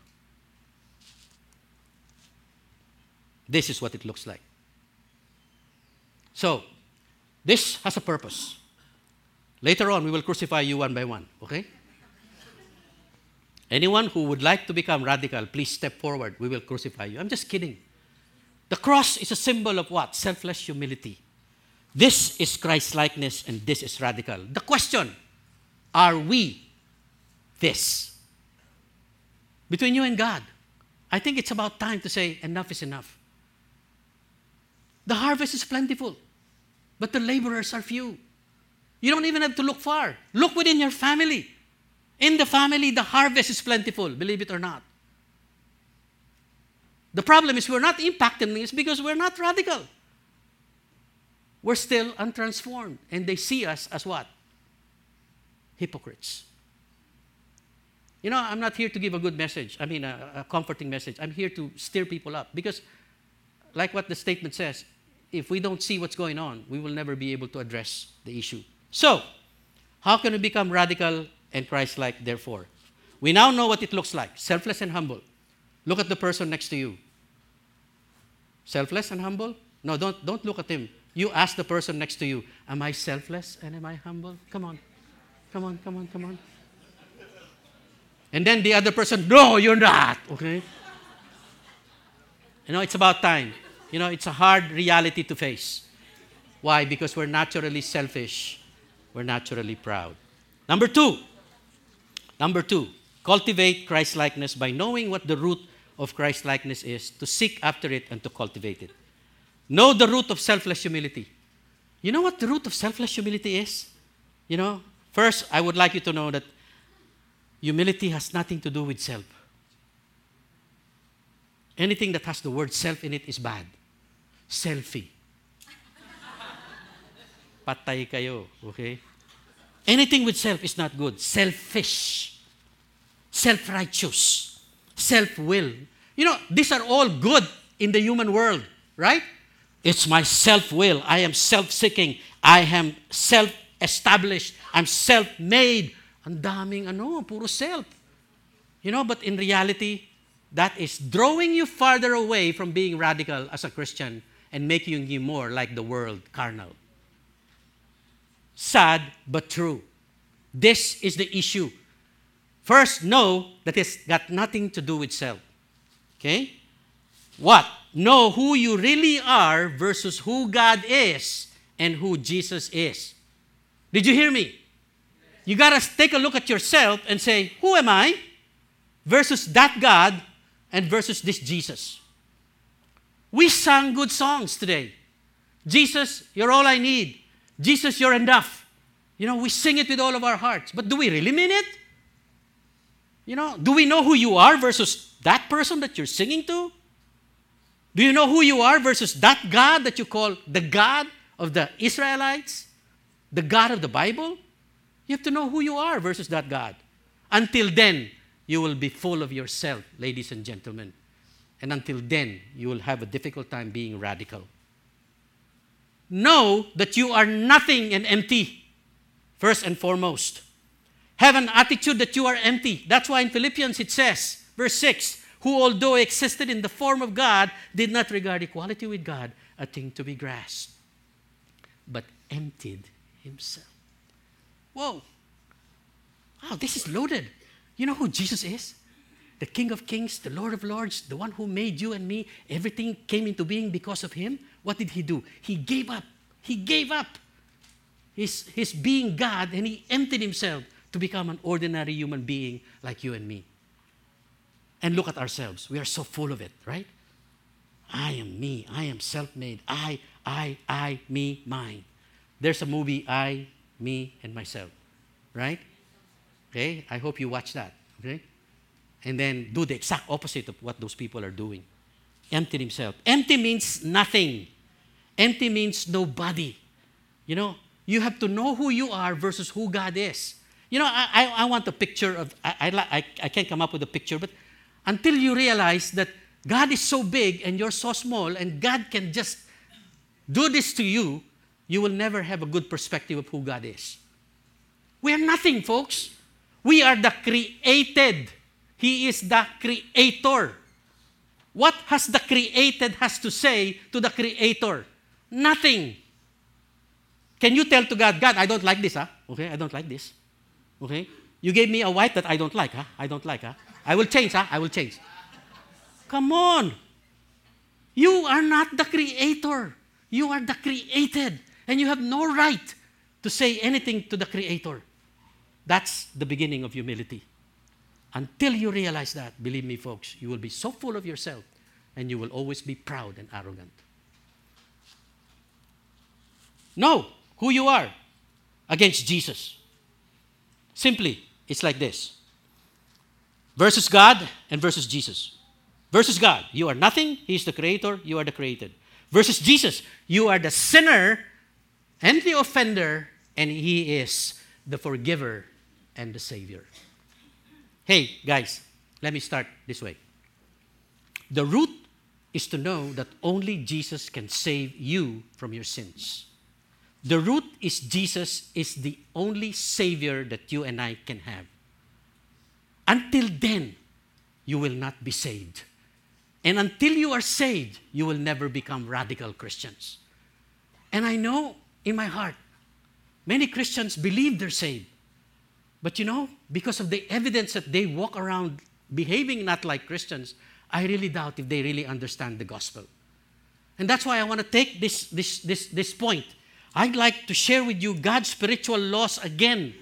This is what it looks like. So, this has a purpose. Later on, we will crucify you one by one, okay? Anyone who would like to become radical, please step forward. We will crucify you. I'm just kidding. The cross is a symbol of what? Selfless humility. This is Christ likeness and this is radical. The question are we this? between you and God. I think it's about time to say, enough is enough. The harvest is plentiful, but the laborers are few. You don't even have to look far. Look within your family. In the family, the harvest is plentiful, believe it or not. The problem is we're not impacting this because we're not radical. We're still untransformed. And they see us as what? Hypocrites. You know, I'm not here to give a good message, I mean, a, a comforting message. I'm here to stir people up because, like what the statement says, if we don't see what's going on, we will never be able to address the issue. So, how can we become radical and Christ like, therefore? We now know what it looks like selfless and humble. Look at the person next to you. Selfless and humble? No, don't, don't look at him. You ask the person next to you, Am I selfless and am I humble? Come on. Come on, come on, come on. And then the other person, No, you're not. Okay? You know, it's about time. You know, it's a hard reality to face. Why? Because we're naturally selfish, we're naturally proud. Number two, number two, cultivate Christ likeness by knowing what the root of Christ likeness is, to seek after it and to cultivate it. Know the root of selfless humility. You know what the root of selfless humility is? You know, first, I would like you to know that humility has nothing to do with self. Anything that has the word self in it is bad. Selfie. Patay kayo, okay? Anything with self is not good. Selfish. Self righteous. Self will. You know, these are all good in the human world, right? It's my self will. I am self seeking. I am self established. I'm self made. Ang daming ano, puro self. You know, but in reality, that is drawing you farther away from being radical as a Christian and making you more like the world, carnal. Sad but true. This is the issue. First, know that it's got nothing to do with self. Okay? What? Know who you really are versus who God is and who Jesus is. Did you hear me? You got to take a look at yourself and say, Who am I? versus that God and versus this Jesus. We sang good songs today. Jesus, you're all I need. Jesus, you're enough. You know, we sing it with all of our hearts. But do we really mean it? You know, do we know who you are versus that person that you're singing to? Do you know who you are versus that God that you call the God of the Israelites? The God of the Bible? You have to know who you are versus that God. Until then, you will be full of yourself, ladies and gentlemen. And until then, you will have a difficult time being radical. Know that you are nothing and empty, first and foremost. Have an attitude that you are empty. That's why in Philippians it says, verse 6, who, although existed in the form of God, did not regard equality with God a thing to be grasped, but emptied himself. Whoa. Wow, this is loaded. You know who Jesus is? The King of Kings, the Lord of Lords, the one who made you and me, everything came into being because of him. What did he do? He gave up. He gave up his, his being God and he emptied himself to become an ordinary human being like you and me. And look at ourselves. We are so full of it, right? I am me. I am self made. I, I, I, me, mine. There's a movie, I, me, and myself, right? Okay? I hope you watch that, okay? And then do the exact opposite of what those people are doing. Empty himself. Empty means nothing. Empty means nobody. You know, you have to know who you are versus who God is. You know, I, I, I want a picture of, I, I, I can't come up with a picture, but until you realize that God is so big and you're so small and God can just do this to you, you will never have a good perspective of who God is. We are nothing, folks. We are the created he is the creator. What has the created has to say to the creator? Nothing. Can you tell to God, God, I don't like this, huh? Okay, I don't like this. Okay? You gave me a wife that I don't like, huh? I don't like, huh? I will change, huh? I will change. Come on. You are not the creator. You are the created. And you have no right to say anything to the creator. That's the beginning of humility. Until you realize that, believe me, folks, you will be so full of yourself and you will always be proud and arrogant. Know who you are against Jesus. Simply, it's like this versus God and versus Jesus. Versus God, you are nothing, He is the creator, you are the created. Versus Jesus, you are the sinner and the offender, and He is the forgiver and the Savior. Hey, guys, let me start this way. The root is to know that only Jesus can save you from your sins. The root is Jesus is the only Savior that you and I can have. Until then, you will not be saved. And until you are saved, you will never become radical Christians. And I know in my heart, many Christians believe they're saved. But you know, because of the evidence that they walk around behaving not like Christians, I really doubt if they really understand the gospel. And that's why I want to take this, this, this, this point I'd like to share with you God's spiritual laws again.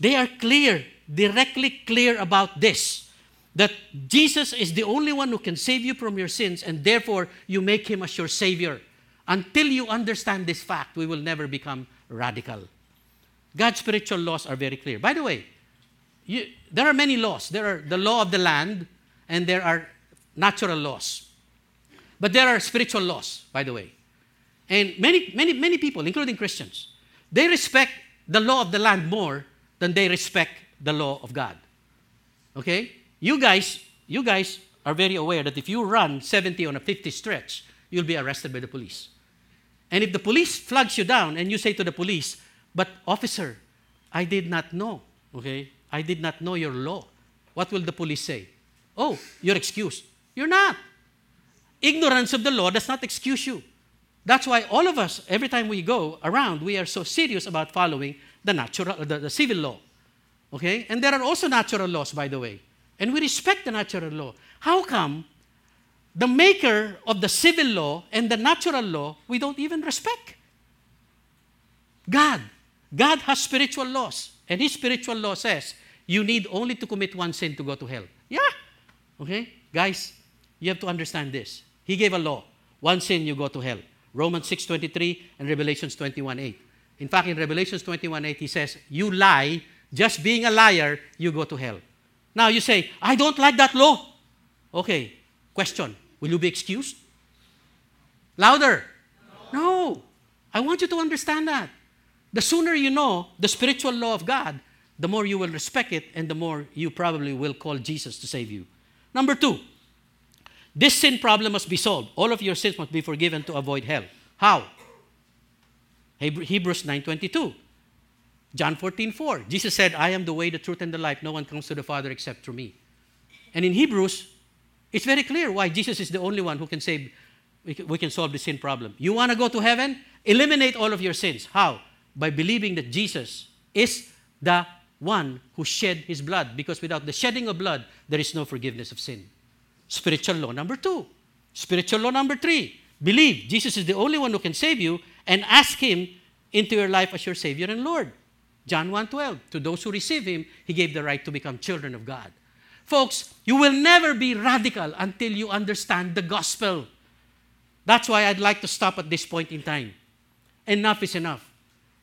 They are clear, directly clear about this that Jesus is the only one who can save you from your sins, and therefore you make him as your Savior. Until you understand this fact, we will never become radical. God's spiritual laws are very clear. By the way, you, there are many laws. There are the law of the land, and there are natural laws. But there are spiritual laws, by the way. And many, many, many people, including Christians, they respect the law of the land more than they respect the law of God. Okay? You guys, you guys are very aware that if you run 70 on a 50 stretch, you'll be arrested by the police. And if the police flags you down and you say to the police, but officer, I did not know, okay? I did not know your law. What will the police say? Oh, you're excused. You're not. Ignorance of the law does not excuse you. That's why all of us, every time we go around, we are so serious about following the natural, the, the civil law. Okay? And there are also natural laws, by the way. And we respect the natural law. How come the maker of the civil law and the natural law we don't even respect? God. God has spiritual laws. And his spiritual law says you need only to commit one sin to go to hell. Yeah. Okay? Guys, you have to understand this. He gave a law. One sin, you go to hell. Romans 6.23 and Revelations 21.8. In fact, in Revelations 21.8, he says, you lie, just being a liar, you go to hell. Now you say, I don't like that law. Okay, question, will you be excused? Louder. No. no. I want you to understand that. The sooner you know the spiritual law of God, the more you will respect it and the more you probably will call Jesus to save you. Number two, this sin problem must be solved. All of your sins must be forgiven to avoid hell. How? Hebrews 9:22. John 14:4. Jesus said, "I am the way, the truth, and the life. No one comes to the Father except through me." And in Hebrews, it's very clear why Jesus is the only one who can save. We can solve the sin problem. You want to go to heaven? Eliminate all of your sins. How? By believing that Jesus is the one who shed his blood. Because without the shedding of blood, there is no forgiveness of sin. Spiritual law number two. Spiritual law number three. Believe Jesus is the only one who can save you and ask Him into your life as your Savior and Lord. John 1:12. To those who receive Him, He gave the right to become children of God. Folks, you will never be radical until you understand the gospel. That's why I'd like to stop at this point in time. Enough is enough.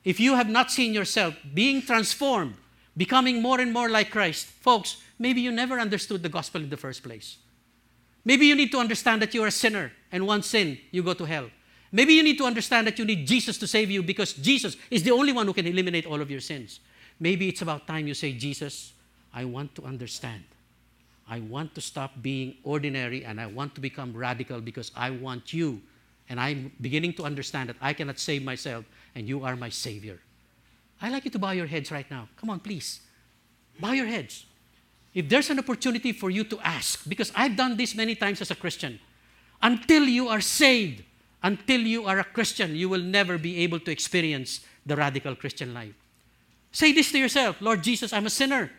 If you have not seen yourself being transformed, becoming more and more like Christ, folks, maybe you never understood the gospel in the first place. Maybe you need to understand that you are a sinner and one sin, you go to hell. Maybe you need to understand that you need Jesus to save you because Jesus is the only one who can eliminate all of your sins. Maybe it's about time you say, Jesus, I want to understand. I want to stop being ordinary and I want to become radical because I want you. And I'm beginning to understand that I cannot save myself and you are my Savior. I'd like you to bow your heads right now. Come on, please. Bow your heads if there's an opportunity for you to ask, because I've done this many times as a Christian, until you are saved, until you are a Christian, you will never be able to experience the radical Christian life. Say this to yourself Lord Jesus, I'm a sinner.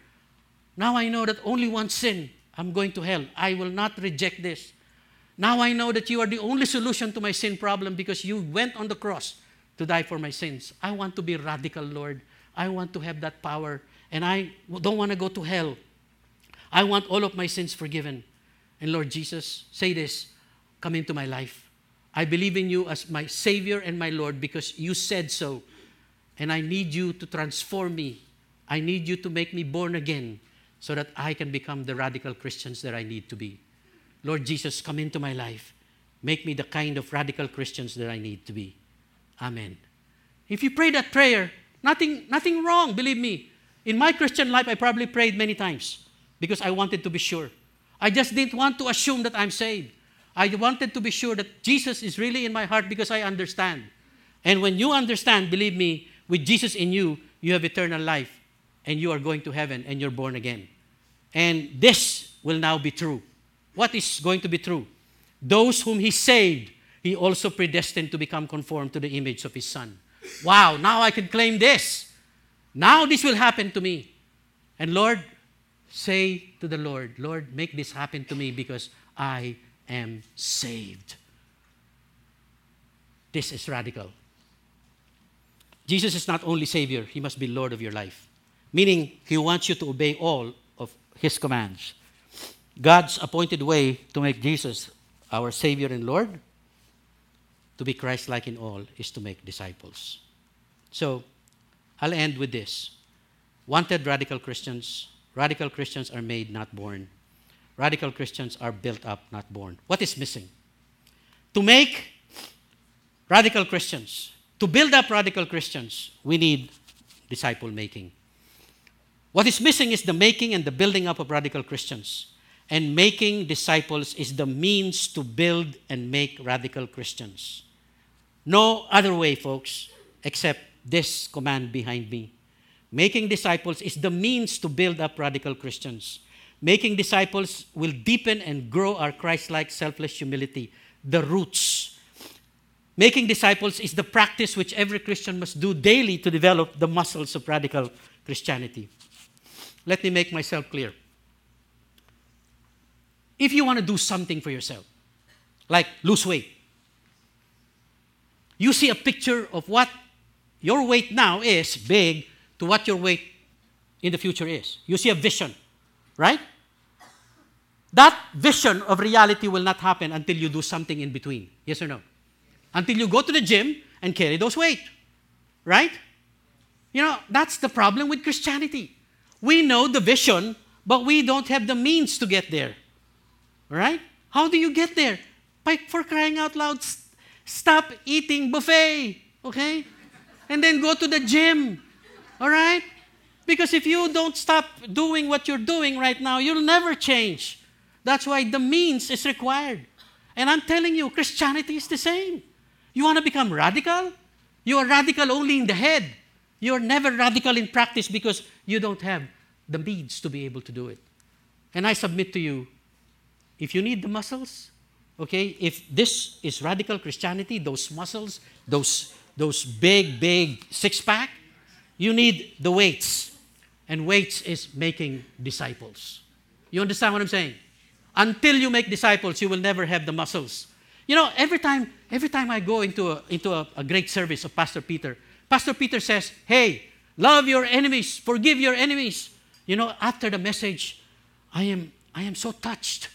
Now I know that only one sin, I'm going to hell. I will not reject this. Now I know that you are the only solution to my sin problem because you went on the cross to die for my sins. I want to be radical, Lord. I want to have that power, and I don't want to go to hell. I want all of my sins forgiven. And Lord Jesus, say this come into my life. I believe in you as my Savior and my Lord because you said so. And I need you to transform me. I need you to make me born again so that I can become the radical Christians that I need to be. Lord Jesus, come into my life. Make me the kind of radical Christians that I need to be. Amen. If you pray that prayer, nothing, nothing wrong, believe me. In my Christian life, I probably prayed many times because I wanted to be sure. I just didn't want to assume that I'm saved. I wanted to be sure that Jesus is really in my heart because I understand. And when you understand, believe me, with Jesus in you, you have eternal life and you are going to heaven and you're born again. And this will now be true. What is going to be true? Those whom He saved, He also predestined to become conformed to the image of His Son. Wow, now I can claim this. Now this will happen to me. And Lord, say to the Lord, Lord, make this happen to me because I am saved. This is radical. Jesus is not only Savior, He must be Lord of your life, meaning He wants you to obey all of His commands. God's appointed way to make Jesus our Savior and Lord, to be Christ like in all, is to make disciples. So, I'll end with this. Wanted radical Christians. Radical Christians are made, not born. Radical Christians are built up, not born. What is missing? To make radical Christians, to build up radical Christians, we need disciple making. What is missing is the making and the building up of radical Christians. And making disciples is the means to build and make radical Christians. No other way, folks, except this command behind me. Making disciples is the means to build up radical Christians. Making disciples will deepen and grow our Christ like selfless humility, the roots. Making disciples is the practice which every Christian must do daily to develop the muscles of radical Christianity. Let me make myself clear. If you want to do something for yourself, like lose weight, you see a picture of what your weight now is big to what your weight in the future is. You see a vision, right? That vision of reality will not happen until you do something in between. Yes or no? Until you go to the gym and carry those weight, right? You know, that's the problem with Christianity. We know the vision, but we don't have the means to get there. Right? How do you get there? By, for crying out loud, stop eating buffet, okay? And then go to the gym, all right? Because if you don't stop doing what you're doing right now, you'll never change. That's why the means is required. And I'm telling you, Christianity is the same. You want to become radical? You are radical only in the head. You're never radical in practice because you don't have the means to be able to do it. And I submit to you, if you need the muscles, okay, if this is radical Christianity, those muscles, those, those big, big six pack, you need the weights. And weights is making disciples. You understand what I'm saying? Until you make disciples, you will never have the muscles. You know, every time, every time I go into a, into a, a great service of Pastor Peter, Pastor Peter says, Hey, love your enemies, forgive your enemies. You know, after the message, I am, I am so touched.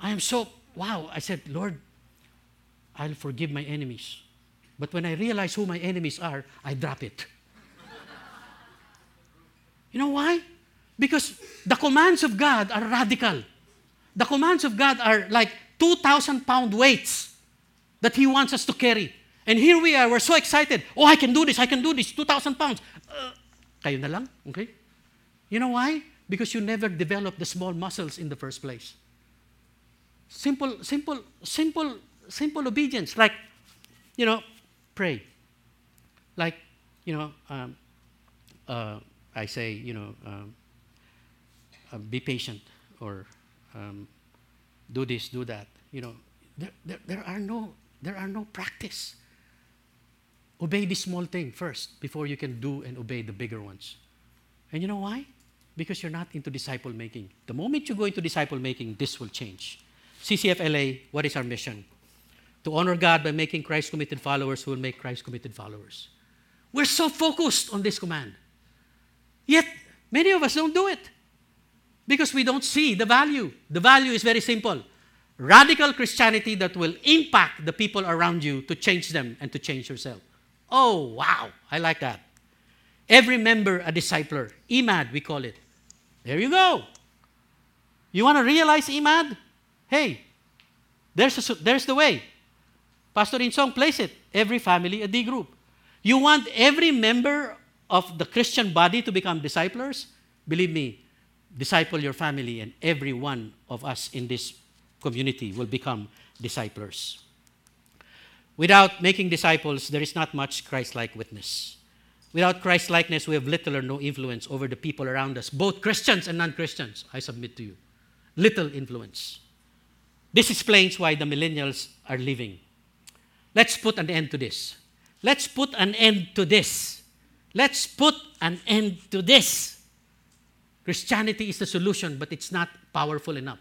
I am so, wow. I said, Lord, I'll forgive my enemies. But when I realize who my enemies are, I drop it. you know why? Because the commands of God are radical. The commands of God are like 2,000 pound weights that He wants us to carry. And here we are, we're so excited. Oh, I can do this, I can do this, 2,000 pounds. Uh, kayo na lang, okay? You know why? Because you never developed the small muscles in the first place. Simple, simple, simple, simple obedience. Like, you know, pray. Like, you know, um, uh, I say, you know, um, uh, be patient or um, do this, do that. You know, there, there, there, are no, there are no practice. Obey the small thing first before you can do and obey the bigger ones. And you know why? Because you're not into disciple making. The moment you go into disciple making, this will change. CCFLA, what is our mission? To honor God by making Christ committed followers who will make Christ committed followers. We're so focused on this command. Yet, many of us don't do it. Because we don't see the value. The value is very simple radical Christianity that will impact the people around you to change them and to change yourself. Oh, wow, I like that. Every member a discipler. EMAD, we call it. There you go. You want to realize EMAD? Hey, there's, a, there's the way. Pastor Insong place it. Every family a D group. You want every member of the Christian body to become disciples? Believe me, disciple your family, and every one of us in this community will become disciples. Without making disciples, there is not much Christ like witness. Without Christ likeness, we have little or no influence over the people around us, both Christians and non Christians, I submit to you. Little influence. This explains why the millennials are leaving. Let's put an end to this. Let's put an end to this. Let's put an end to this. Christianity is the solution, but it's not powerful enough.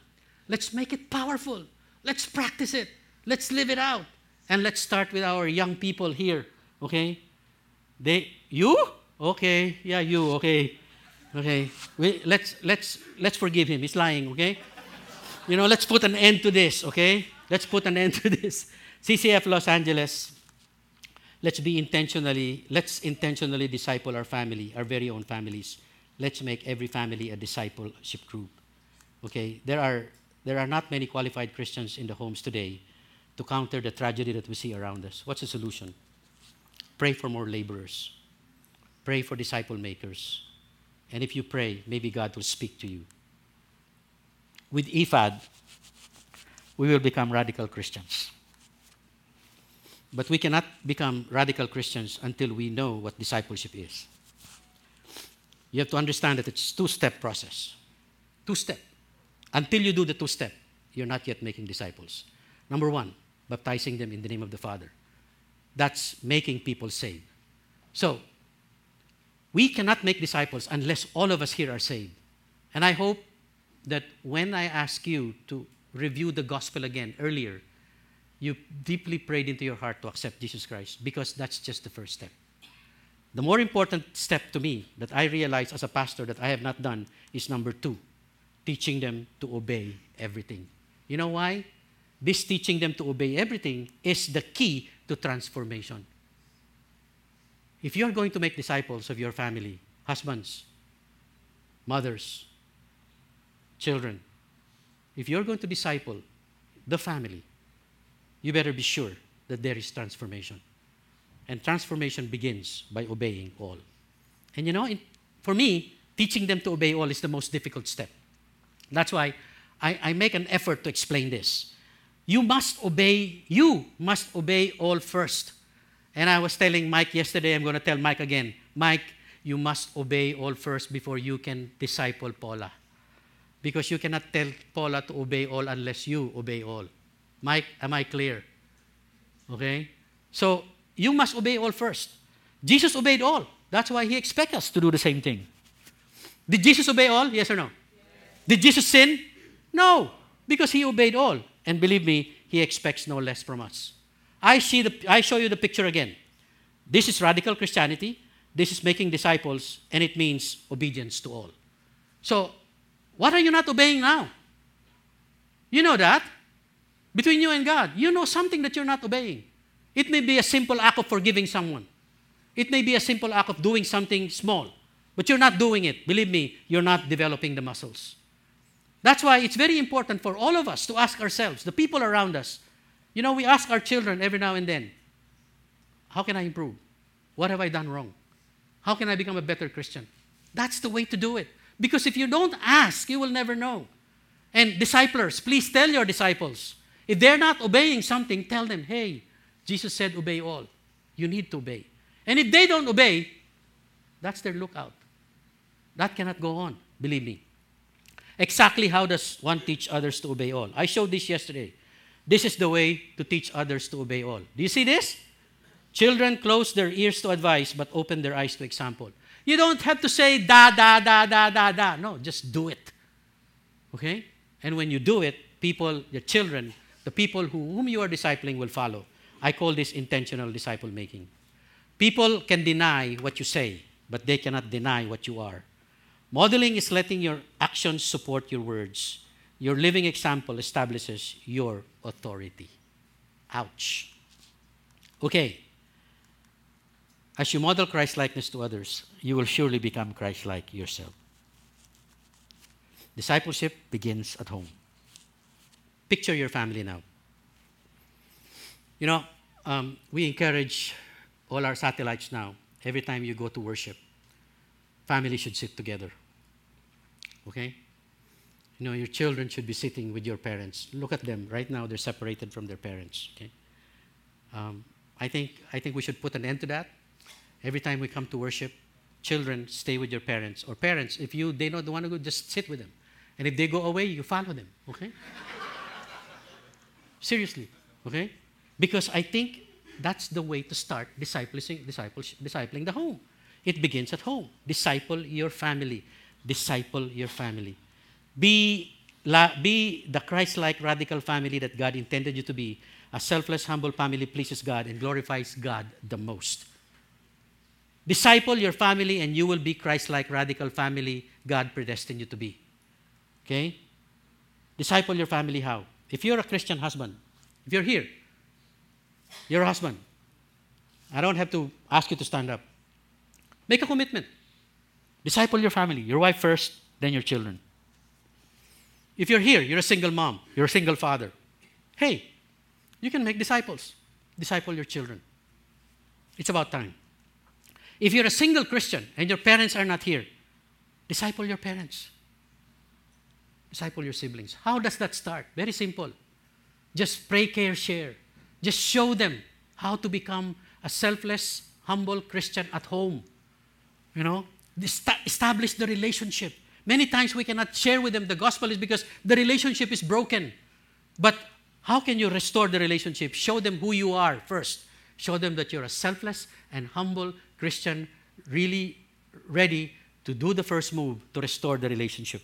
Let's make it powerful. Let's practice it. Let's live it out. And let's start with our young people here, okay? They you? Okay. Yeah, you. Okay. Okay. We, let's let's let's forgive him. He's lying, okay? You know, let's put an end to this, okay? Let's put an end to this. CCF Los Angeles, let's be intentionally, let's intentionally disciple our family, our very own families. Let's make every family a discipleship group. Okay? There are there are not many qualified Christians in the homes today to counter the tragedy that we see around us. What's the solution? Pray for more laborers. Pray for disciple makers. And if you pray, maybe God will speak to you. With EFAD, we will become radical Christians. But we cannot become radical Christians until we know what discipleship is. You have to understand that it's two-step process. Two-step. Until you do the two step, you're not yet making disciples. Number one, baptizing them in the name of the Father. That's making people saved. So, we cannot make disciples unless all of us here are saved. And I hope that when I ask you to review the gospel again earlier, you deeply prayed into your heart to accept Jesus Christ because that's just the first step. The more important step to me that I realize as a pastor that I have not done is number two teaching them to obey everything. You know why? This teaching them to obey everything is the key to transformation. If you're going to make disciples of your family, husbands, mothers, children, if you're going to disciple the family, you better be sure that there is transformation. And transformation begins by obeying all. And you know, for me, teaching them to obey all is the most difficult step. That's why I, I make an effort to explain this. You must obey, you must obey all first. And I was telling Mike yesterday, I'm going to tell Mike again Mike, you must obey all first before you can disciple Paula. Because you cannot tell Paula to obey all unless you obey all. Mike, am I clear? Okay? So, you must obey all first. Jesus obeyed all. That's why he expects us to do the same thing. Did Jesus obey all? Yes or no? Did Jesus sin? No, because he obeyed all. And believe me, he expects no less from us. I, see the, I show you the picture again. This is radical Christianity. This is making disciples, and it means obedience to all. So, what are you not obeying now? You know that. Between you and God, you know something that you're not obeying. It may be a simple act of forgiving someone, it may be a simple act of doing something small, but you're not doing it. Believe me, you're not developing the muscles. That's why it's very important for all of us to ask ourselves, the people around us. You know, we ask our children every now and then, How can I improve? What have I done wrong? How can I become a better Christian? That's the way to do it. Because if you don't ask, you will never know. And disciples, please tell your disciples. If they're not obeying something, tell them, hey, Jesus said, obey all. You need to obey. And if they don't obey, that's their lookout. That cannot go on, believe me. Exactly how does one teach others to obey all? I showed this yesterday. This is the way to teach others to obey all. Do you see this? Children close their ears to advice but open their eyes to example. You don't have to say da, da, da, da, da, da. No, just do it. Okay? And when you do it, people, your children, the people who, whom you are discipling will follow. I call this intentional disciple making. People can deny what you say, but they cannot deny what you are. Modeling is letting your actions support your words. Your living example establishes your authority. Ouch. Okay. As you model Christ likeness to others, you will surely become Christ like yourself. Discipleship begins at home. Picture your family now. You know, um, we encourage all our satellites now, every time you go to worship, family should sit together. Okay? You know, your children should be sitting with your parents. Look at them. Right now, they're separated from their parents. Okay? Um, I, think, I think we should put an end to that. Every time we come to worship, children stay with your parents. Or parents, if you they don't want to go, just sit with them. And if they go away, you follow them. Okay? Seriously. Okay? Because I think that's the way to start discipling, discipling the home. It begins at home. Disciple your family. Disciple your family. Be, la, be the Christ like radical family that God intended you to be. A selfless, humble family pleases God and glorifies God the most. Disciple your family, and you will be Christ like radical family God predestined you to be. Okay? Disciple your family how? If you're a Christian husband, if you're here, your husband. I don't have to ask you to stand up. Make a commitment. Disciple your family, your wife first, then your children. If you're here, you're a single mom, you're a single father. Hey, you can make disciples. Disciple your children. It's about time. If you're a single Christian and your parents are not here, disciple your parents. Disciple your siblings. How does that start? Very simple. Just pray, care, share. Just show them how to become a selfless, humble Christian at home. You know, establish the relationship. Many times we cannot share with them the gospel is because the relationship is broken. But how can you restore the relationship? Show them who you are first. Show them that you're a selfless and humble Christian, really ready to do the first move to restore the relationship.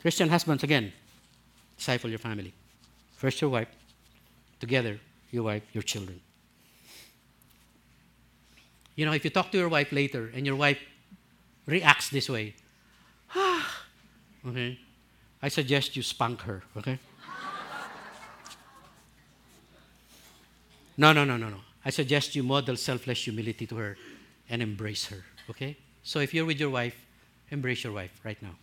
Christian husbands, again, disciple your family. First your wife, together, your wife, your children. You know, if you talk to your wife later and your wife reacts this way, okay, I suggest you spunk her, okay? No, no, no, no, no. I suggest you model selfless humility to her and embrace her, okay? So if you're with your wife, embrace your wife right now.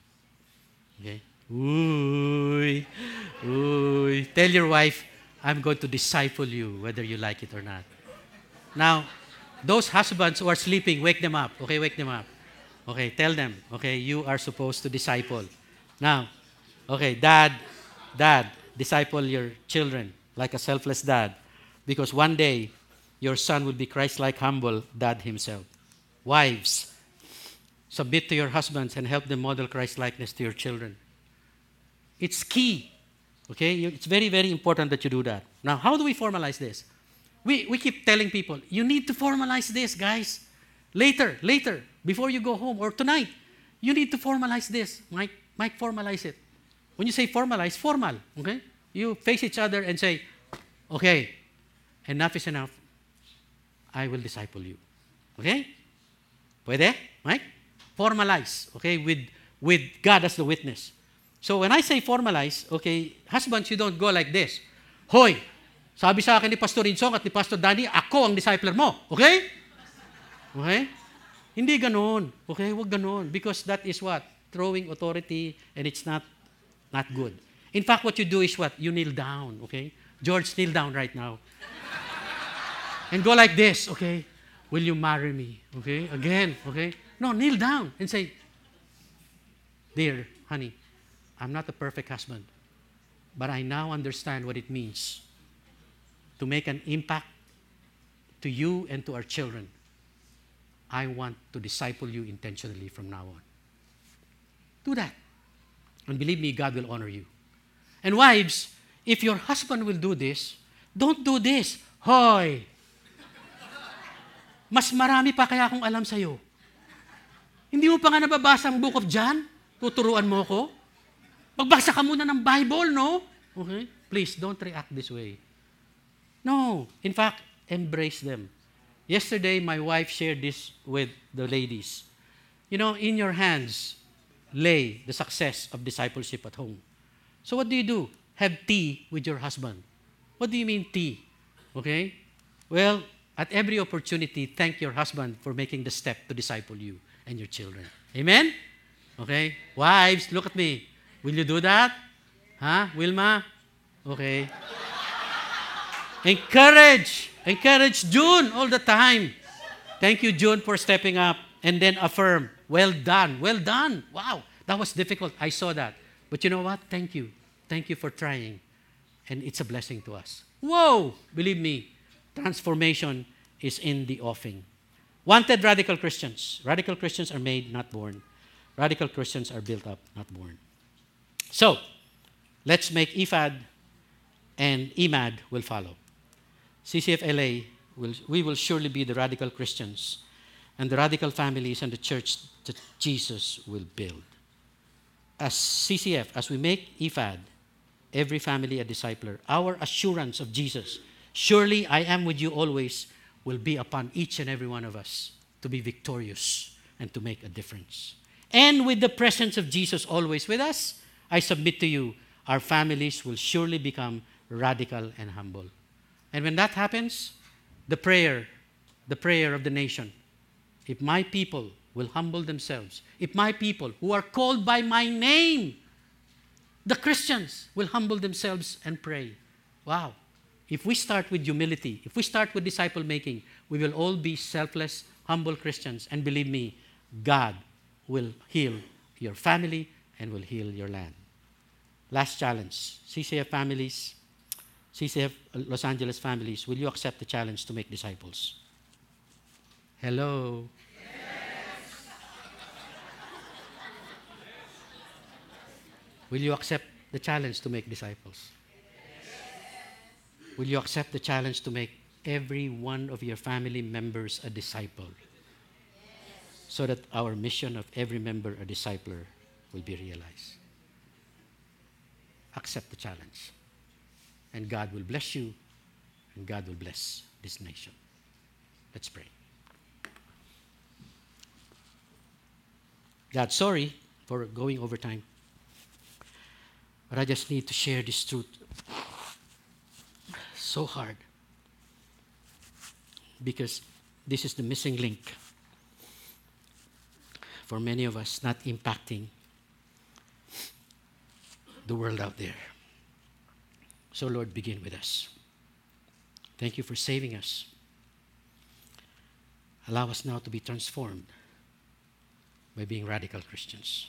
Okay? Ooh, ooh. Tell your wife, I'm going to disciple you, whether you like it or not. Now, those husbands who are sleeping, wake them up. Okay, wake them up. Okay, tell them, okay, you are supposed to disciple. Now, okay, dad, dad, disciple your children like a selfless dad. Because one day, your son will be Christ like, humble dad himself. Wives, submit to your husbands and help them model Christ likeness to your children. It's key Okay? It's very, very important that you do that. Now, how do we formalize this? We, we keep telling people, you need to formalize this, guys. Later, later, before you go home or tonight, you need to formalize this. Mike, Mike, formalize it. When you say formalize, formal, okay? You face each other and say, okay, enough is enough. I will disciple you. Okay? Pwede? Mike? Formalize, okay, with, with God as the witness. So when I say formalize, okay, husbands, you don't go like this. Hoy, sabi sa akin ni Pastor Insong at ni Pastor Danny, ako ang discipler mo. Okay? Okay? Hindi ganoon. Okay? Huwag ganoon. Because that is what? Throwing authority and it's not not good. In fact, what you do is what? You kneel down. Okay? George, kneel down right now. And go like this. Okay? Will you marry me? Okay? Again. Okay? No, kneel down and say, Dear, honey, I'm not a perfect husband, but I now understand what it means to make an impact to you and to our children. I want to disciple you intentionally from now on. Do that. And believe me, God will honor you. And wives, if your husband will do this, don't do this. Hoy! Mas marami pa kaya akong alam sa'yo. Hindi mo pa nga nababasa ang book of John? Tuturuan mo ko? Magbasa ka muna ng Bible, no? Okay? Please, don't react this way. No. In fact, embrace them. Yesterday, my wife shared this with the ladies. you know, in your hands lay the success of discipleship at home. So what do you do? Have tea with your husband. What do you mean tea? Okay? Well, at every opportunity, thank your husband for making the step to disciple you and your children. Amen? Okay? Wives, look at me. Will you do that? Huh? Wilma? Okay. Encourage. Encourage June all the time. Thank you, June, for stepping up. And then affirm. Well done. Well done. Wow. That was difficult. I saw that. But you know what? Thank you. Thank you for trying. And it's a blessing to us. Whoa! Believe me, transformation is in the offing. Wanted radical Christians. Radical Christians are made, not born. Radical Christians are built up, not born. So, let's make EFAD and EMAD will follow. CCFLA, will, we will surely be the radical Christians and the radical families and the church that Jesus will build. As CCF, as we make EFAD, every family a discipler, our assurance of Jesus, surely I am with you always, will be upon each and every one of us to be victorious and to make a difference. And with the presence of Jesus always with us, I submit to you, our families will surely become radical and humble. And when that happens, the prayer, the prayer of the nation, if my people will humble themselves, if my people who are called by my name, the Christians will humble themselves and pray. Wow. If we start with humility, if we start with disciple making, we will all be selfless, humble Christians. And believe me, God will heal your family and will heal your land. Last challenge CCF families, CCF Los Angeles families, will you accept the challenge to make disciples? Hello. Yes. Will you accept the challenge to make disciples? Will you accept the challenge to make every one of your family members a disciple? Yes. So that our mission of every member a discipler will be realized. Accept the challenge. And God will bless you, and God will bless this nation. Let's pray. God, sorry for going over time. But I just need to share this truth. So hard. Because this is the missing link for many of us, not impacting the world out there. So, Lord, begin with us. Thank you for saving us. Allow us now to be transformed by being radical Christians,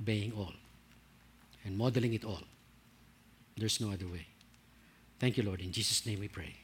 obeying all, and modeling it all. There's no other way. Thank you, Lord. In Jesus' name we pray.